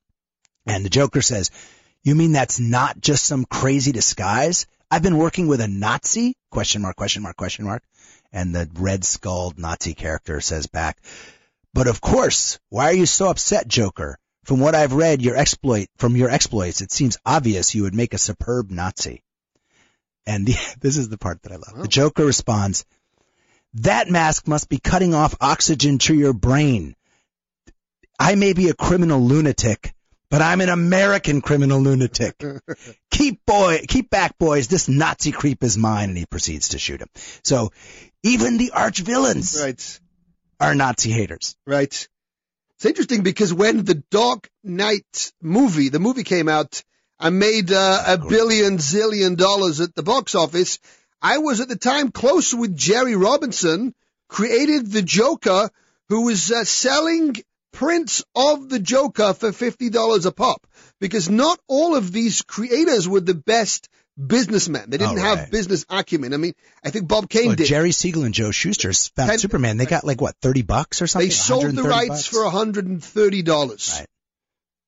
And the Joker says, "You mean that's not just some crazy disguise? I've been working with a Nazi?" Question mark? Question mark? Question mark? And the red skulled Nazi character says back, but of course, why are you so upset, Joker? From what I've read your exploit, from your exploits, it seems obvious you would make a superb Nazi. And the, this is the part that I love. The oh. Joker responds, that mask must be cutting off oxygen to your brain. I may be a criminal lunatic, but I'm an American criminal lunatic. keep boy, keep back boys. This Nazi creep is mine. And he proceeds to shoot him. So even the arch villains Right. are Nazi haters. Right. It's interesting because when the Dark Knight movie, the movie came out I made uh, a billion zillion dollars at the box office, I was at the time close with Jerry Robinson, created the Joker, who was uh, selling prints of the Joker for $50 a pop. Because not all of these creators were the best businessmen. They didn't Oh, have business acumen. I mean, I think Bob Kane Well, did. Jerry Siegel and Joe Shuster found Ten- Superman. They got like what, 30 bucks or something? They sold the rights bucks? for $130. Right.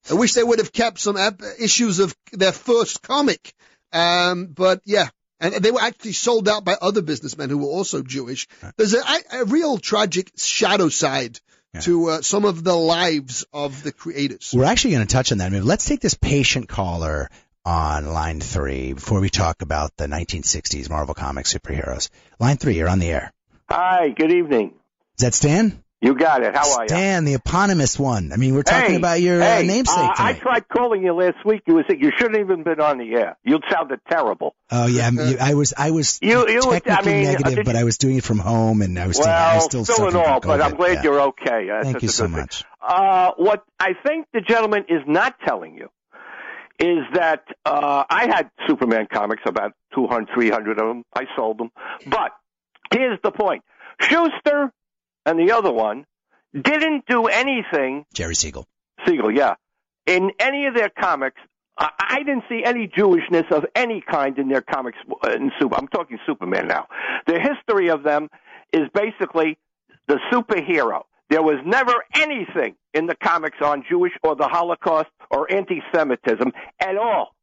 I wish they would have kept some issues of their first comic. Um, but yeah. And they were actually sold out by other businessmen who were also Jewish. There's a, a real tragic shadow side Yeah. to uh, some of the lives of the creators. We're actually going to touch on that. I mean, let's take this patient caller on line three before we talk about the 1960s Marvel Comics superheroes. Line three, you're on the air. Hi, good evening. Is that Stan? You got it. How are you? Stan, the eponymous one. I mean, we're talking hey, about your hey, uh, namesake uh, I tried calling you last week. You was you shouldn't even been on the air. You sounded terrible. oh yeah, you- I was I was You- you- I technically mean, negative, but I was doing it from home, and I was still, I well, was still, still and all, but I'm glad Yeah. you're okay. That's Thank you so thing. much. Uh, what I think the gentleman is not telling you is that uh, I had Superman comics, about 200, 300 of them. I sold them. But here's the point. Shuster and the other one didn't do anything Jerry Siegel. Siegel, yeah. In any of their comics, I, I didn't see any Jewishness of any kind in their comics. uh, In Super, I'm talking Superman now. The history of them is basically the superhero. There was never anything in the comics on Jewish or the Holocaust or anti-Semitism at all.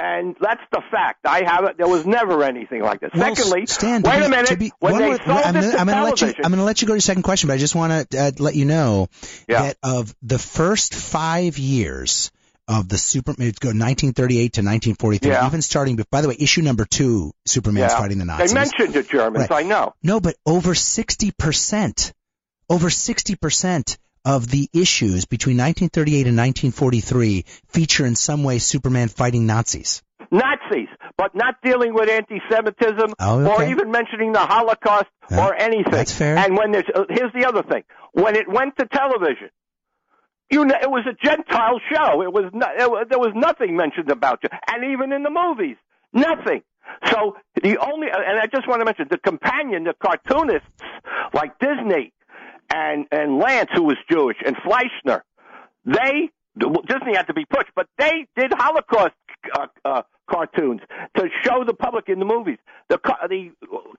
And that's the fact. I have it. There was never anything like that. Well, Secondly, Stan, wait be- a minute. to be- when they sold I'm I'm gonna let you. I'm gonna let you go to your second question, but I just want to uh, let you know Yeah. that of the first five years of the Superman, go 1938 to 1943, Yeah. even starting. By the way, issue number two, Superman's yeah. fighting the Nazis. They mentioned the Germans. Right. I know. No, but over 60%, over 60% of the issues between 1938 and 1943 feature in some way Superman fighting Nazis. Nazis, but not dealing with anti-Semitism Oh, or even mentioning the Holocaust Yeah, or anything. that's fair. And when there's, uh, here's the other thing: when it went to television, you know, it was a Gentile show. It was not, it there was nothing mentioned about you, and even in the movies, nothing. So the only, and I just want to mention the companion, the cartoonists like Disney and and Lantz, who was Jewish, and Fleischer, they Disney had to be pushed, but they did Holocaust uh, uh, cartoons to show the public in the movies. The the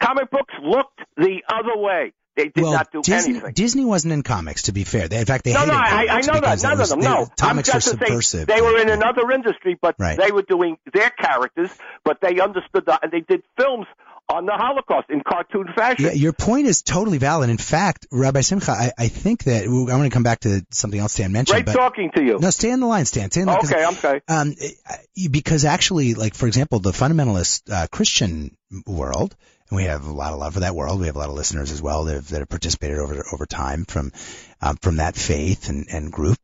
comic books looked the other way. They did well, not do Disney, anything. Disney wasn't in comics, to be fair. They, in fact, they No, hated no, I, I know that. None was- of them. they- No, comics I'm just say subversive. they were in another industry, but Right. they were doing their characters, but they understood that, and they did films on the Holocaust in cartoon fashion. Yeah, your point is totally valid. In fact, Rabbi Simcha, I, I think that I want to come back to something else Stan mentioned. Great but talking to you. no, stay on the line, Stan. Stay on the okay, I'm sorry. Um, because actually, like for example, the fundamentalist uh, Christian world, and we have a lot of love for that world. We have a lot of listeners as well that have, that have participated over over time from um, from that faith and, and group.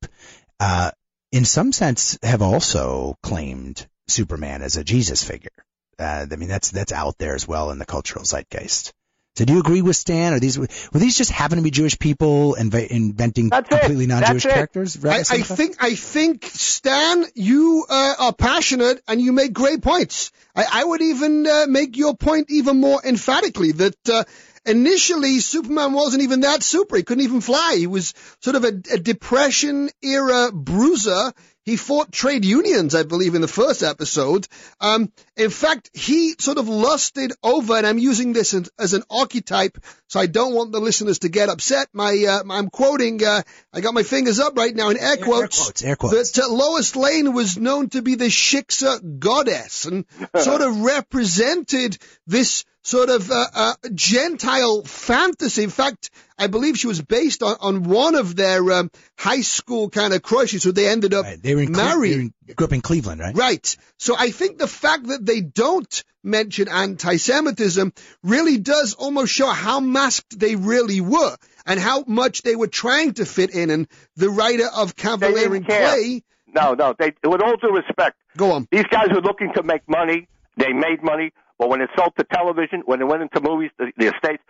Uh, in some sense, have also claimed Superman as a Jesus figure. Uh, I mean, that's that's out there as well in the cultural zeitgeist. So, do you agree with Stan? Are these were these just happen to be Jewish people inve- inventing That's it. completely non-Jewish That's characters? Rabbi I, I think I think Stan, you uh, are passionate and you make great points. I, I would even uh, make your point even more emphatically that uh, initially Superman wasn't even that super. He couldn't even fly. He was sort of a, a depression era bruiser. He fought trade unions, I believe, in the first episode. Um, in fact, he sort of lusted over, and I'm using this as, as an archetype, so I don't want the listeners to get upset. My, uh, I'm quoting, uh, I got my fingers up right now in air Air- air quotes. quotes, air quotes. That uh, Lois Lane was known to be the Shiksa goddess and sort of represented this sort of uh, uh, Gentile fantasy. In fact, I believe she was based on, on one of their um, high school kind of crushes so they ended up Right. They were in Cle- marrying. they were in- grew up in Cleveland, right? Right. So I think the fact that they don't mention anti-Semitism really does almost show how masked they really were and how much they were trying to fit in. And the writer of Kavalier and care. Clay, No, no. They, with all due respect, go on. these guys were looking to make money. They made money, but when it sold to television, when it went into movies, the, the estates,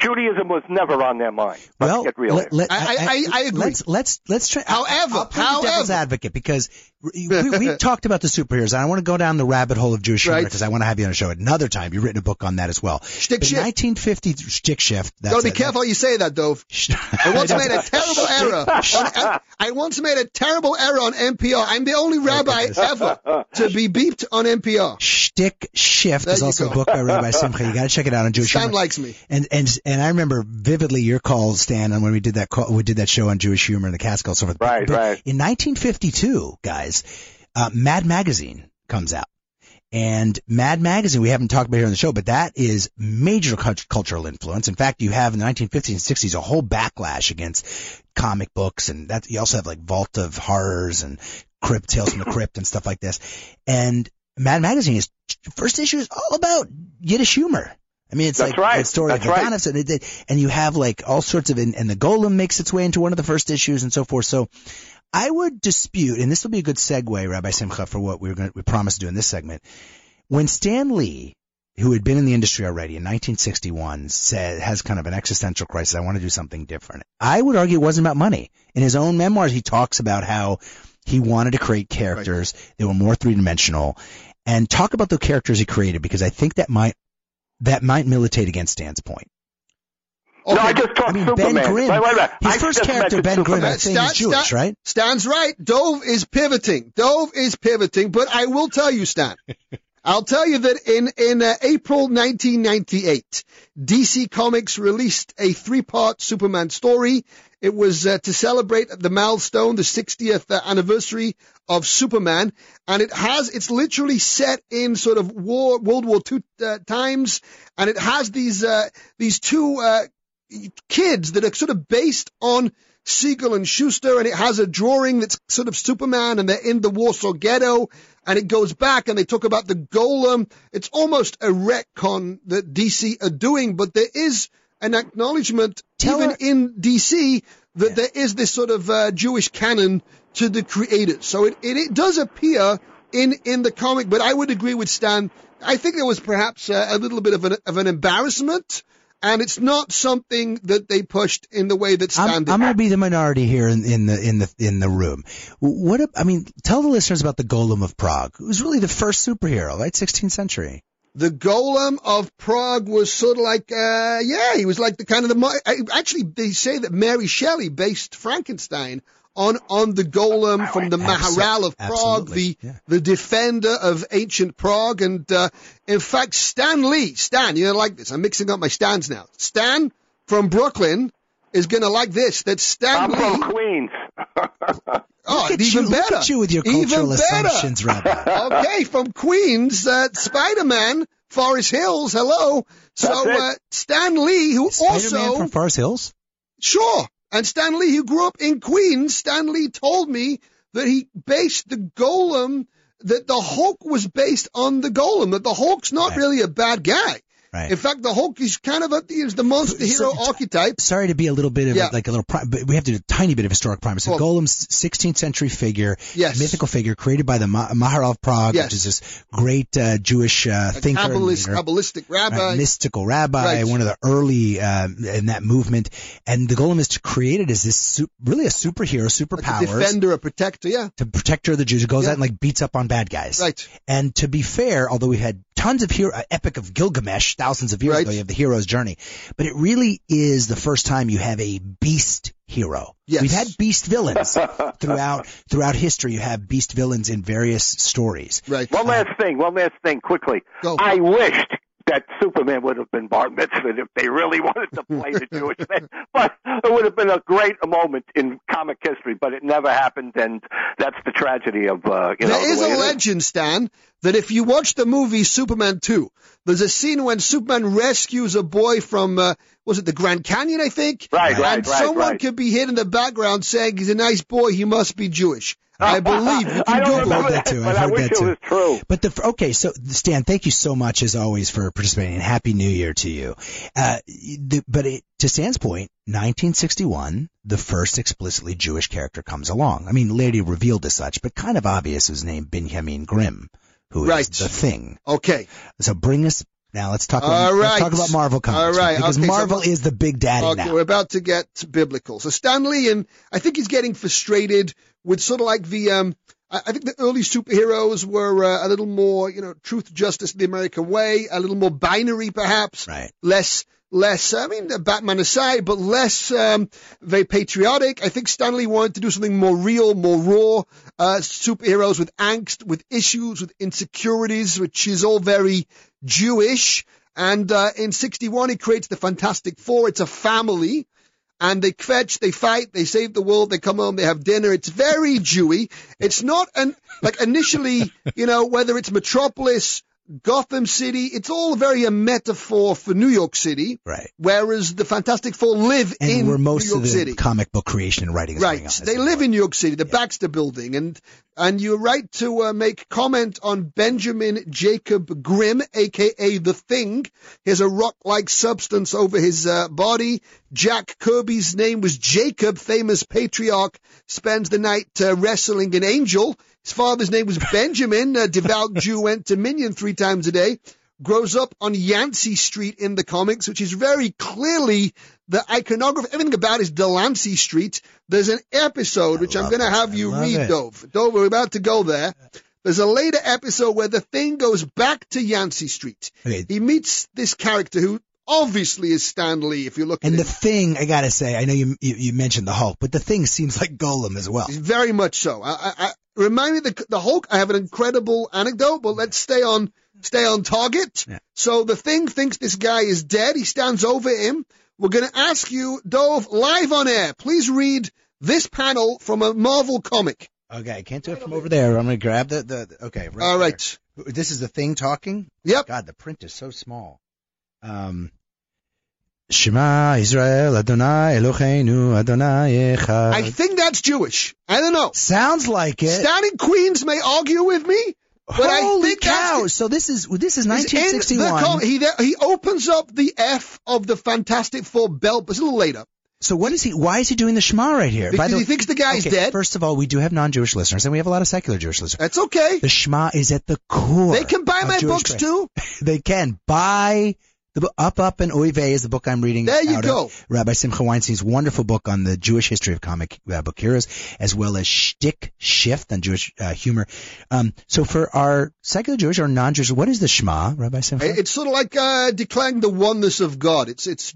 Judaism was never on their mind. Let's Well, get real let, let- I- I- I agree. Let's let's let's try. However, I'll play the devil's however- advocate because we, we talked about the superheroes, and I want to go down the rabbit hole of Jewish humor because I want to have you on a show at another time. You've written a book on that as well. Shtick But shift. 1950 shtick shift. That's Gotta be it. careful how you say that, Dove. I once I made a terrible error. On, I once made a terrible error on NPR. I'm the only oh, rabbi ever to be beeped on NPR. Shtick Shift There is also go. a book by Rabbi Simcha. You got to check it out on Jewish Stan humor. likes me. And and and I remember vividly your call, Stan, on when we did that call, we did that show on Jewish humor and the Catskills, so forth. Right, But right. In 1952, guys, uh, Mad Magazine comes out. And Mad Magazine, we haven't talked about here on the show, but that is major cultural influence. In fact, you have in the 1950s and 60s a whole backlash against comic books, and that you also have like Vault of Horrors and Crypt Tales from the Crypt and stuff like this. And Mad Magazine is first issue is all about Yiddish humor. I mean, it's That's like right. the story That's of right. Adonis, and, it, it- and you have like all sorts of, and, and the Golem makes its way into one of the first issues and so forth. So I would dispute, and this will be a good segue, Rabbi Simcha, for what we were going to, we promised to do in this segment. When Stan Lee, who had been in the industry already in 1961, said, has kind of an existential crisis, I want to do something different. I would argue it wasn't about money. In his own memoirs, he talks about how he wanted to create characters that were more three dimensional and talk about the characters he created because I think that might, that might militate against Stan's point. No, I just talked I mean, Superman. Ben Grimm, Wait, wait, wait. his I first character, Ben Grimm, Superman. I think is Stan- Jewish, Stan- right? Stan's right. Dove is pivoting. Dove is pivoting, but I will tell you, Stan. I'll tell you that in in uh, April 1998, DC Comics released a three-part Superman story. It was uh, to celebrate the milestone, the 60th uh, anniversary of Superman, and it has it's literally set in sort of war World War II uh, times, and it has these uh, these two uh, kids that are sort of based on Siegel and Shuster, and it has a drawing that's sort of Superman, and they're in the Warsaw Ghetto, and it goes back, and they talk about the Golem. It's almost a retcon that DC are doing, but there is an acknowledgement, Tell even her- in DC, that there is this sort of uh, Jewish canon to the creators. So it, it, it does appear in, in the comic, but I would agree with Stan. I think there was perhaps a, a little bit of an, of an embarrassment, and it's not something that they pushed in the way that Stan I'm. I'm going to be the minority here in, in the in the in the room. What I mean, tell the listeners about the Golem of Prague. It was really the first superhero, right? 16th century. the Golem of Prague was sort of like, uh, yeah, he was like the kind of the. mo- Actually, they say that Mary Shelley based Frankenstein on on the Golem from the Abso- Maharal of Prague, the yeah. the defender of ancient Prague, and uh, in fact, Stan Lee, Stan, you're gonna like this. I'm mixing up my Stans now. Stan from Brooklyn is gonna like this. That Stan I'm Lee. from Queens. oh, Look at even you, better. Look at you with your Even cultural better. assumptions, Rabbi. okay, from Queens, uh, Spider-Man, Forest Hills, hello. So, uh, Stan Lee, who Spider-Man also, from Forest Hills. sure, and Stan Lee, who grew up in Queens, Stan Lee told me that he based the Golem, that the Hulk was based on the Golem, that the Hulk's not really a bad guy. Right. In fact, the Hulk is kind of a, is the monster So- hero archetype. Sorry to be a little bit of Yeah. like a little, pri- but we have to do a tiny bit of historic primer. So Well- Golem's 16th century figure, Yes. mythical figure created by the Ma- Maharal of Prague, Yes. which is this great uh, Jewish uh, A thinker, Kabbalist, leader. Kabbalistic rabbi. Right, mystical rabbi, Right. one of the early um, in that movement, and the golem is created create as this su- really a superhero, like a defender, a protector, yeah. to protector of the Jews. Who goes Yeah. out and like beats up on bad guys. Right. And to be fair, although we had tons of hero, uh, Epic of Gilgamesh thousands of years Right. ago, you have the hero's journey, but it really is the first time you have a beast hero. Yes. We've had beast villains throughout throughout history. You have beast villains in various stories. Right. One last thing, one last thing, quickly. Go. I wished that Superman would have been bar mitzvahed if they really wanted to play the Jewish man. But it would have been a great moment in comic history, but it never happened, and that's the tragedy of, uh, you know, There is the a legend, Stan, that if you watch the movie Superman 2, there's a scene when Superman rescues a boy from, uh, was it the Grand Canyon, I think? Right, right, And right, someone right. could be hid in the background saying he's a nice boy, he must be Jewish. I believe. You I can don't Google remember I've heard it. that too. but I've I heard that too. true. But the okay, so Stan, thank you so much as always for participating. and Happy New Year to you. Uh, the, but it, to Stan's point, 1961, the first explicitly Jewish character comes along. I mean, later revealed as such, but kind of obvious. His name Benjamin Grimm, who is Right. the thing. Okay. So bring us Now let's talk. All About, let's talk about Marvel comics. All right. Because Okay, Marvel Mar- is the big daddy Okay, now. we're about to get biblical. So Stan Lee, and I think he's getting frustrated with sort of like the. Um, I think the early superheroes were uh, a little more, you know, truth, justice, the American way, a little more binary, perhaps. Right. Less, less. I mean, Batman aside, but less um, very patriotic. I think Stan Lee wanted to do something more real, more raw. Uh, superheroes with angst, with issues, with insecurities, which is all very Jewish. And uh, in 61, he creates the Fantastic Four. It's a family. And they fetch, they fight, they save the world, they come home, they have dinner. It's very Jewy. It's not an, like initially, you know, whether it's Metropolis, Gotham City, it's all very a metaphor for New York City. Right. Whereas the Fantastic Four live And in where most New York of the City. comic book creation and writing is going Right. on. They live in New York City, the Baxter Building, and and you're right to uh, make comment on Benjamin Jacob Grimm, aka the Thing. He has a rock-like substance over his uh, body. Jack Kirby's name was Jacob, famous patriarch, spends the night uh, wrestling an angel. His father's name was Benjamin, a devout Jew, went to minyan three times a day grows up on Yancey Street in the comics, which is very clearly the iconography. Everything about is Delancey Street. There's an episode which I'm going to have I you read, it. Dove. Dove, we're about to go there. There's a later episode where the thing goes back to Yancey Street. Okay. He meets this character who obviously is Stan Lee, if you look And at the him. thing, I gotta say, I know you, you you mentioned the Hulk, but the thing seems like Golem as well. Very much so. I, I remind me the the Hulk. I have an incredible anecdote, but let's stay on stay on target. Yeah. So the thing thinks this guy is dead. He stands over him. We're going to ask you, Dove, live on air. Please read this panel from a Marvel comic. Okay, I can't do it from over there. I'm gonna grab the the. Okay, right All there. This is the thing talking. Yep. God, the print is so small. Um. Shema Israel Adonai Eloheinu Adonai Echad. I think that's Jewish. I don't know. Sounds like it. Standing Queens may argue with me, but I Holy think cow! the- So this is this is It's in the 1961. he he opens up the F of the Fantastic Four belt, but it's a little later so what is he? Why is he doing the Shema right here? because the he thinks the guy's okay, dead. First of all, we do have non-Jewish listeners, and we have a lot of secular Jewish listeners. That's okay. The Shema is at the core. They can buy my Jewish books faith. too. They can buy the book Up Up and Oy Vey is the book I'm reading. There you out go. Rabbi Simcha Weinstein's wonderful book on the Jewish history of comic uh, book heroes, as well as Shtick Shift on Jewish uh, humor. Um, so for our secular Jewish or non-Jewish, what is the Shema, Rabbi Simcha? It's sort of like uh, declaring the oneness of God. It's it's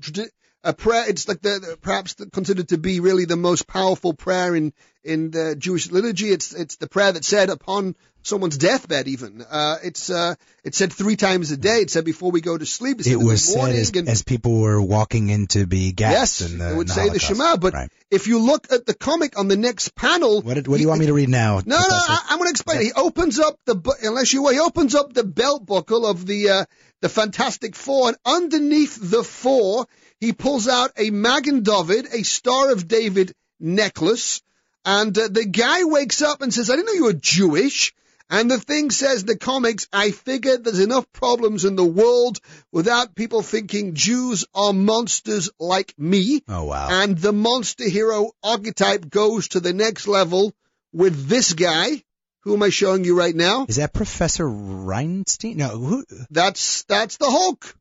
a prayer. It's like the, the perhaps the, considered to be really the most powerful prayer in in the Jewish liturgy. It's it's the prayer that's said upon someone's deathbed. Even uh, it's uh, it's said three times a day. It said before we go to sleep. It was said as, and, as people were walking in to be yes, gassed in the, it would the say the Shema. But Right. if you look at the comic on the next panel, What, did- what do you want me to read now? No, no, I, I'm going to explain. it. He opens up the unless you he opens up the belt buckle of the uh, the Fantastic Four, and underneath the four, he pulls out a Magen David, a Star of David necklace, and uh, the guy wakes up and says, "I didn't know you were Jewish." And the thing says in the comics, I figured there's enough problems in the world without people thinking Jews are monsters like me. oh wow. And the monster hero archetype goes to the next level with this guy. Who am I showing you right now? is that Professor Reinstein? No, who, That's that's the Hulk.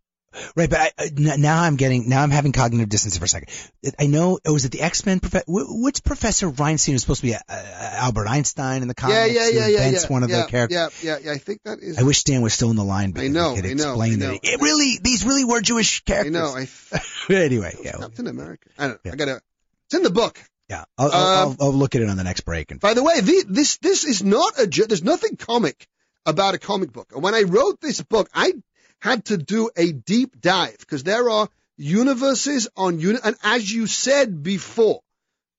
Right, but I, I- now I'm getting now I'm having cognitive dissonance for a second. I know oh, was it the X Men? Profe- wh- which Professor Reinstein was supposed to be uh, uh, Albert Einstein in the comics? Yeah, yeah, yeah, yeah, yeah. one of yeah, the characters. Yeah, yeah, yeah. I think that is. I wish Stan was still in the line because know, he could I know, explain I that know. it really these really were Jewish characters. I know. I anyway, yeah, Captain America. I don't. I gotta. It's in the book. yeah. I'll, Um, I'll, I'll look at it on the next break. And By the way, the, this this is not a. There's nothing comic about a comic book. And when I wrote this book, I had to do a deep dive because there are universes on uni- and as you said before,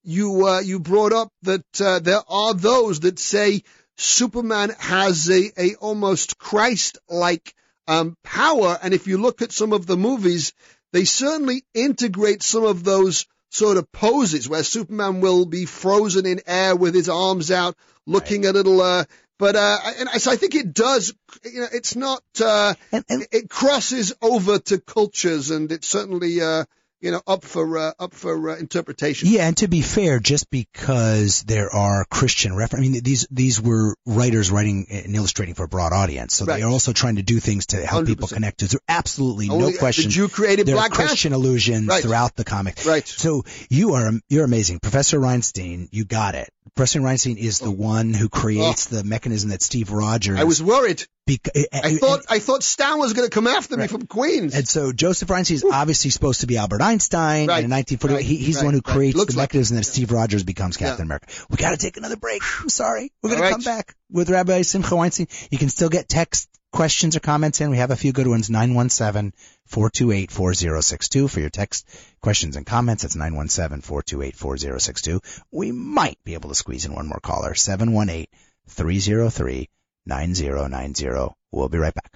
you uh, you brought up that uh, there are those that say Superman has a, a almost Christ-like um, power, and if you look at some of the movies, they certainly integrate some of those sort of poses where Superman will be frozen in air with his arms out, looking a little. Uh, but uh, and so I think it does. You know, it's not. Uh, and, and it crosses over to cultures, and it's certainly uh, you know, up for uh, up for uh, interpretation. Yeah, and to be fair, just because there are Christian reference, I mean, these these were writers writing and illustrating for a broad audience, so Right. they are also trying to do things to help people 100%. connect to. There absolutely Only, uh, no the question. Jew created there Black are Panther. Christian allusions Right. throughout the comic. Right. So you are you're amazing, Professor Reinstein. You got it. Professor Reinstein is the oh. one who creates oh. the mechanism that Steve Rogers. Oh. I was worried. Beca- I thought I thought Stan was going to come after me from Queens. And so Joseph Reinstein is obviously supposed to be Albert Einstein. Right. And in 1940, Right. he, he's the one who creates the like mechanism that Steve Rogers becomes Captain Yeah. America. We got to take another break. I'm sorry. We're going to come back with Rabbi Simcha Weinstein. You can still get text questions or comments in. We have a few good ones. 917-428-4062 for your text questions and comments. That's 917-428-4062. We might be able to squeeze in one more caller. 718-303-9090. We'll be right back.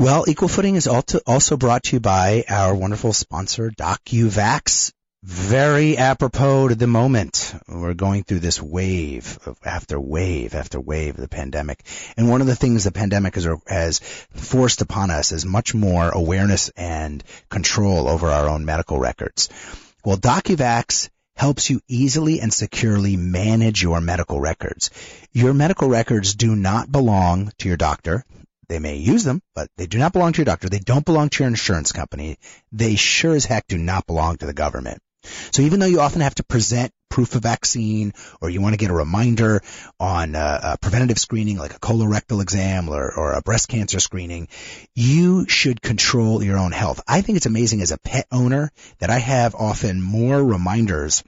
Well, Equal Footing is also brought to you by our wonderful sponsor, DocuVax. Very apropos to the moment. We're going through this wave after wave after wave of the pandemic. And one of the things the pandemic has, has forced upon us is much more awareness and control over our own medical records. Well, DocuVax helps you easily and securely manage your medical records. Your medical records do not belong to your doctor. They may use them, but they do not belong to your doctor. They don't belong to your insurance company. They sure as heck do not belong to the government. So even though you often have to present proof of vaccine or you want to get a reminder on uh, a preventative screening like a colorectal exam or, or a breast cancer screening, you should control your own health. I think it's amazing as a pet owner that I have often more reminders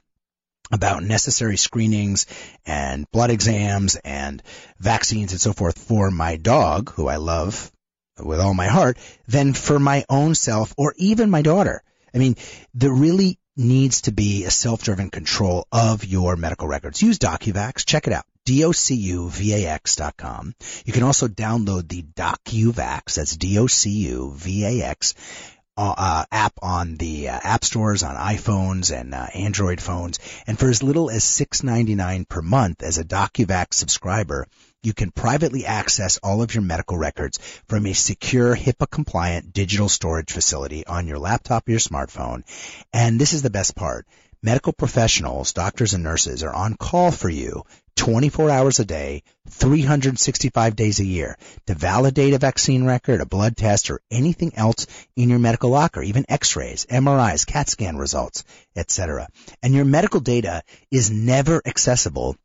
about necessary screenings and blood exams and vaccines and so forth for my dog, who I love with all my heart, than for my own self or even my daughter. I mean, there really needs to be a self-driven control of your medical records. Use DocuVax. Check it out. DOCUVAX.com. You can also download the DocuVax. That's D-O-C-U-V-A-X uh, uh, app on the uh, app stores on iPhones and uh, Android phones. And for as little as $6.99 per month as a DocuVax subscriber, you can privately access all of your medical records from a secure HIPAA compliant digital storage facility on your laptop or your smartphone. And this is the best part. Medical professionals, doctors and nurses are on call for you 24 hours a day, 365 days a year to validate a vaccine record, a blood test, or anything else in your medical locker, even x-rays, MRIs, CAT scan results, etc. And your medical data is never accessible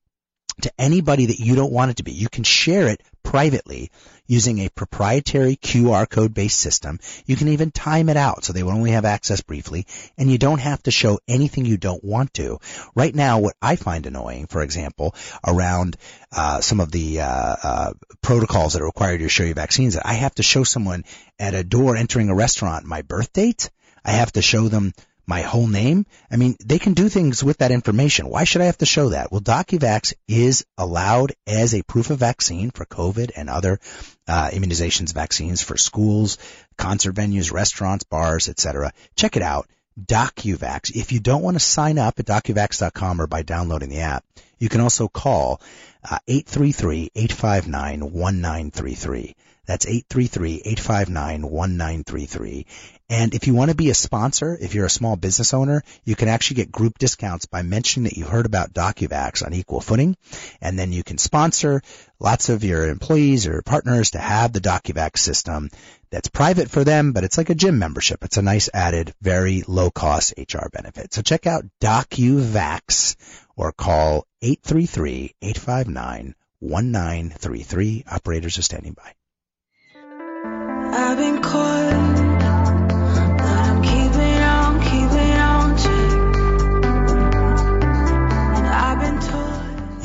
to anybody that you don't want it to be. You can share it privately using a proprietary QR code based system. You can even time it out so they will only have access briefly and you don't have to show anything you don't want to. Right now, what I find annoying, for example, around uh, some of the uh, uh, protocols that are required to show you vaccines, I have to show someone at a door entering a restaurant my birth date. I have to show them my whole name. I mean, they can do things with that information. Why should I have to show that? Well, DocuVax is allowed as a proof of vaccine for COVID and other uh, immunizations vaccines for schools, concert venues, restaurants, bars, etc. Check it out. DocuVax. If you don't want to sign up at docuvax.com or by downloading the app, you can also call uh, 833-859-1933. That's 833-859-1933. And if you want to be a sponsor, if you're a small business owner, you can actually get group discounts by mentioning that you heard about DocuVax on equal footing. And then you can sponsor lots of your employees or partners to have the DocuVax system that's private for them, but it's like a gym membership. It's a nice added, very low cost HR benefit. So check out DocuVax or call 833-859-1933. Operators are standing by.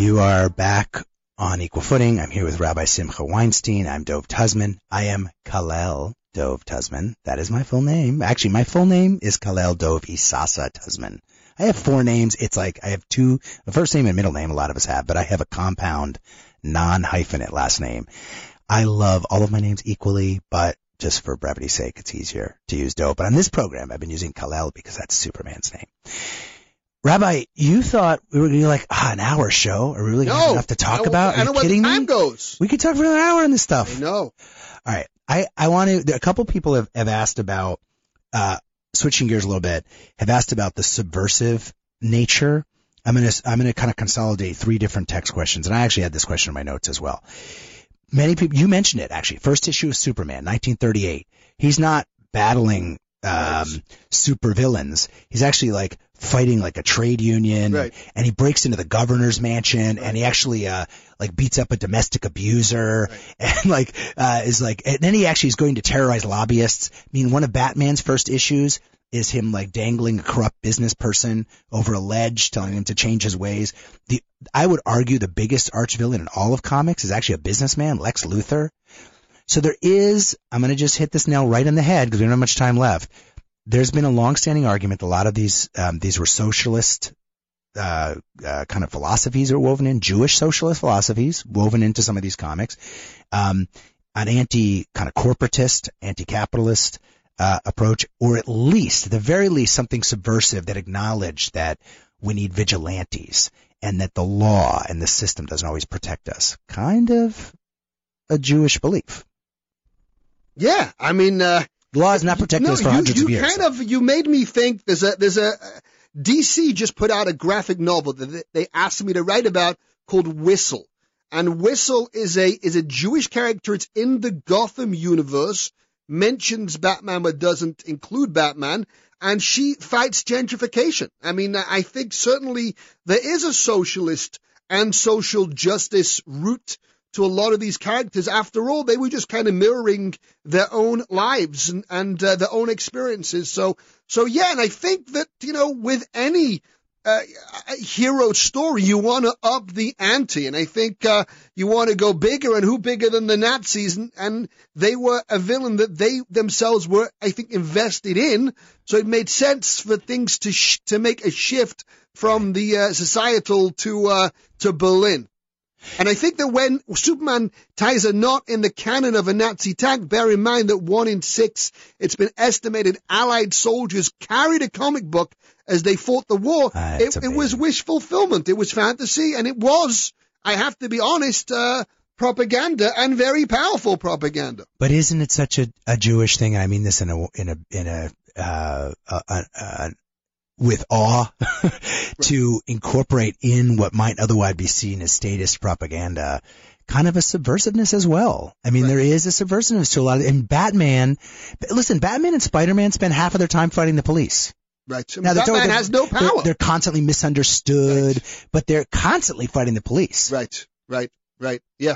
You are back on equal footing. I'm here with Rabbi Simcha Weinstein. I'm Dov Tuzman. I am Kalel Dov Tuzman. That is my full name. Actually, my full name is Kalel Dov Isaza Tuzman. I have four names. It's like I have two, a first name and middle name. A lot of us have, but I have a compound, non-hyphenate last name. I love all of my names equally, but just for brevity's sake, it's easier to use Dove. But on this program, I've been using Kalel because that's Superman's name. Rabbi, you thought we were going to be like ah, an hour show? Are we really going to have No, enough to talk I about? I Are know you where the kidding time me? goes. We could talk for another hour on this stuff. I know. All right. I, I want to, a couple people have, have asked about, uh, switching gears a little bit, have asked about the subversive nature. I'm going to, I'm going to kind of consolidate three different text questions. And I actually had this question in my notes as well. Many people, you mentioned it actually. First issue of Superman, 1938. He's not battling, um, super villains. He's actually like fighting like a trade union Right. and he breaks into the governor's mansion and he actually, uh, like beats up a domestic abuser and like uh is like and then he actually is going to terrorize lobbyists. I mean one of Batman's first issues is him like dangling a corrupt business person over a ledge telling him to change his ways. The I would argue the biggest arch villain in all of comics is actually a businessman, Lex Luthor. So there is I'm going to just hit this nail right in the head because we don't have much time left. There's been a long-standing argument. A lot of these um, these were socialist uh, uh, kind of philosophies are woven in, Jewish socialist philosophies woven into some of these comics, um, an anti kind of corporatist, anti-capitalist uh, approach, or at least, at the very least, something subversive that acknowledged that we need vigilantes and that the law and the system doesn't always protect us. Kind of a Jewish belief. Yeah, I mean, uh, The law has not protected no, us for you, hundreds you of years. kind of you made me think. There's a there's a DC just put out a graphic novel that they- asked me to write about called Whistle, and Whistle is a is a Jewish character. It's in the Gotham universe, mentions Batman but doesn't include Batman, and she fights gentrification. I mean, I think certainly there is a socialist and social justice route to a lot of these characters. After all, they were just kind of mirroring their own lives and, and uh, their own experiences. So, so yeah, and I think that, you know, with any uh, hero story, you want to up the ante. And I think uh, you want to go bigger, and who bigger than the Nazis? And, and they were a villain that they themselves were, I think, invested in. So it made sense for things to sh- to make a shift from the uh, societal to uh, to Berlin. And I think that when Superman ties a knot in the cannon of a Nazi tank, bear in mind that one in six, it's been estimated, Allied soldiers carried a comic book as they fought the war. Ah, it, it was wish fulfillment. It was fantasy, and it was, I have to be honest, uh, propaganda and very powerful propaganda. But isn't it such a, a Jewish thing? I mean this in a in a in a uh, uh, uh with awe to incorporate in what might otherwise be seen as statist propaganda, kind of a subversiveness as well. I mean, Right. there is a subversiveness to a lot of. And Batman, listen, Batman and Spider-Man spend half of their time fighting the police. Right. Mean, Now, they're- Batman they're- has no They're, power. they're constantly misunderstood, but they're constantly fighting the police. Right, right, right. Yeah.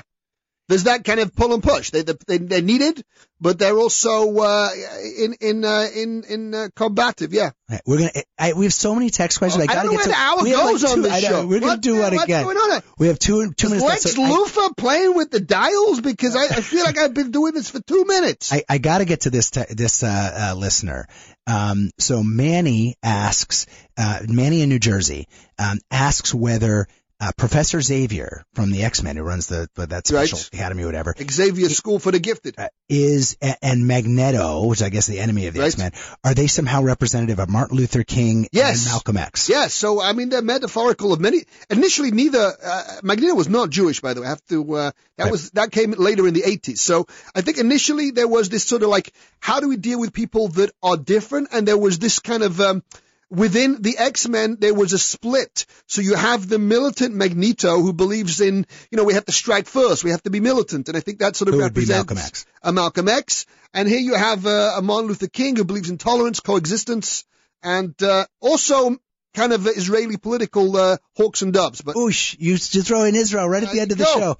There's that kind of pull and push. They they they're needed, but they're also uh, in in uh, in in uh, combative. Yeah. Right, We're gonna. I, we have so many text questions. Oh, I I don't know get where to. the hour goes like on this show. We're gonna What do what's again. We have two two minutes. left, Lex so I- Luthor playing with the dials because I, I feel like I've been doing this for two minutes. I, I got to get to this te- this uh, uh, listener. Um, so Manny asks, uh, Manny in New Jersey um, asks whether uh, Professor Xavier from the X Men, who runs the that special Right. academy, or whatever, Xavier School for the Gifted. uh, is and Magneto, which I guess the enemy of the Right. X Men, are they somehow representative of Martin Luther King Yes. and Malcolm X? Yes. so I mean they're metaphorical of many. Initially, neither uh, Magneto was not Jewish, by the way. I have to. Uh, that Right. was that came later in the 80s. So I think initially there was this sort of like, how do we deal with people that are different? And there was this kind of um, within the X-Men there was a split. So you have the militant Magneto who believes in, you know, we have to strike first, we have to be militant, and I think that sort of Who would be represents Malcolm X. a Malcolm X. And here you have uh, a Martin Luther King who believes in tolerance, coexistence, and uh, also kind of Israeli political uh, hawks and doves. But Oosh, you you throw in Israel right at the end of the go. show.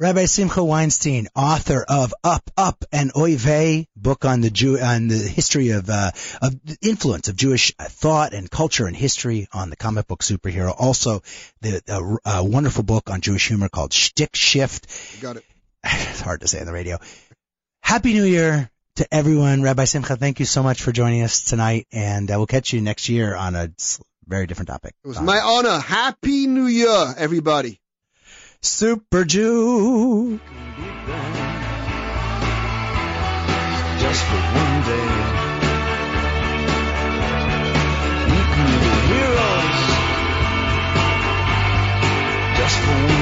Rabbi Simcha Weinstein, author of Up, Up, and Oy Vey, book on the Jew, on the history of, uh, of the influence of Jewish thought and culture and history on the comic book superhero. Also, the uh, uh, wonderful book on Jewish humor called Shtick Shift. you got it. It's hard to say on the radio. Happy New Year to everyone. Rabbi Simcha, thank you so much for joining us tonight, and uh, we'll catch you next year on a very different topic. It was my honor. Happy New Year, everybody. Super Jew. Just for one day. We can be heroes. Just for one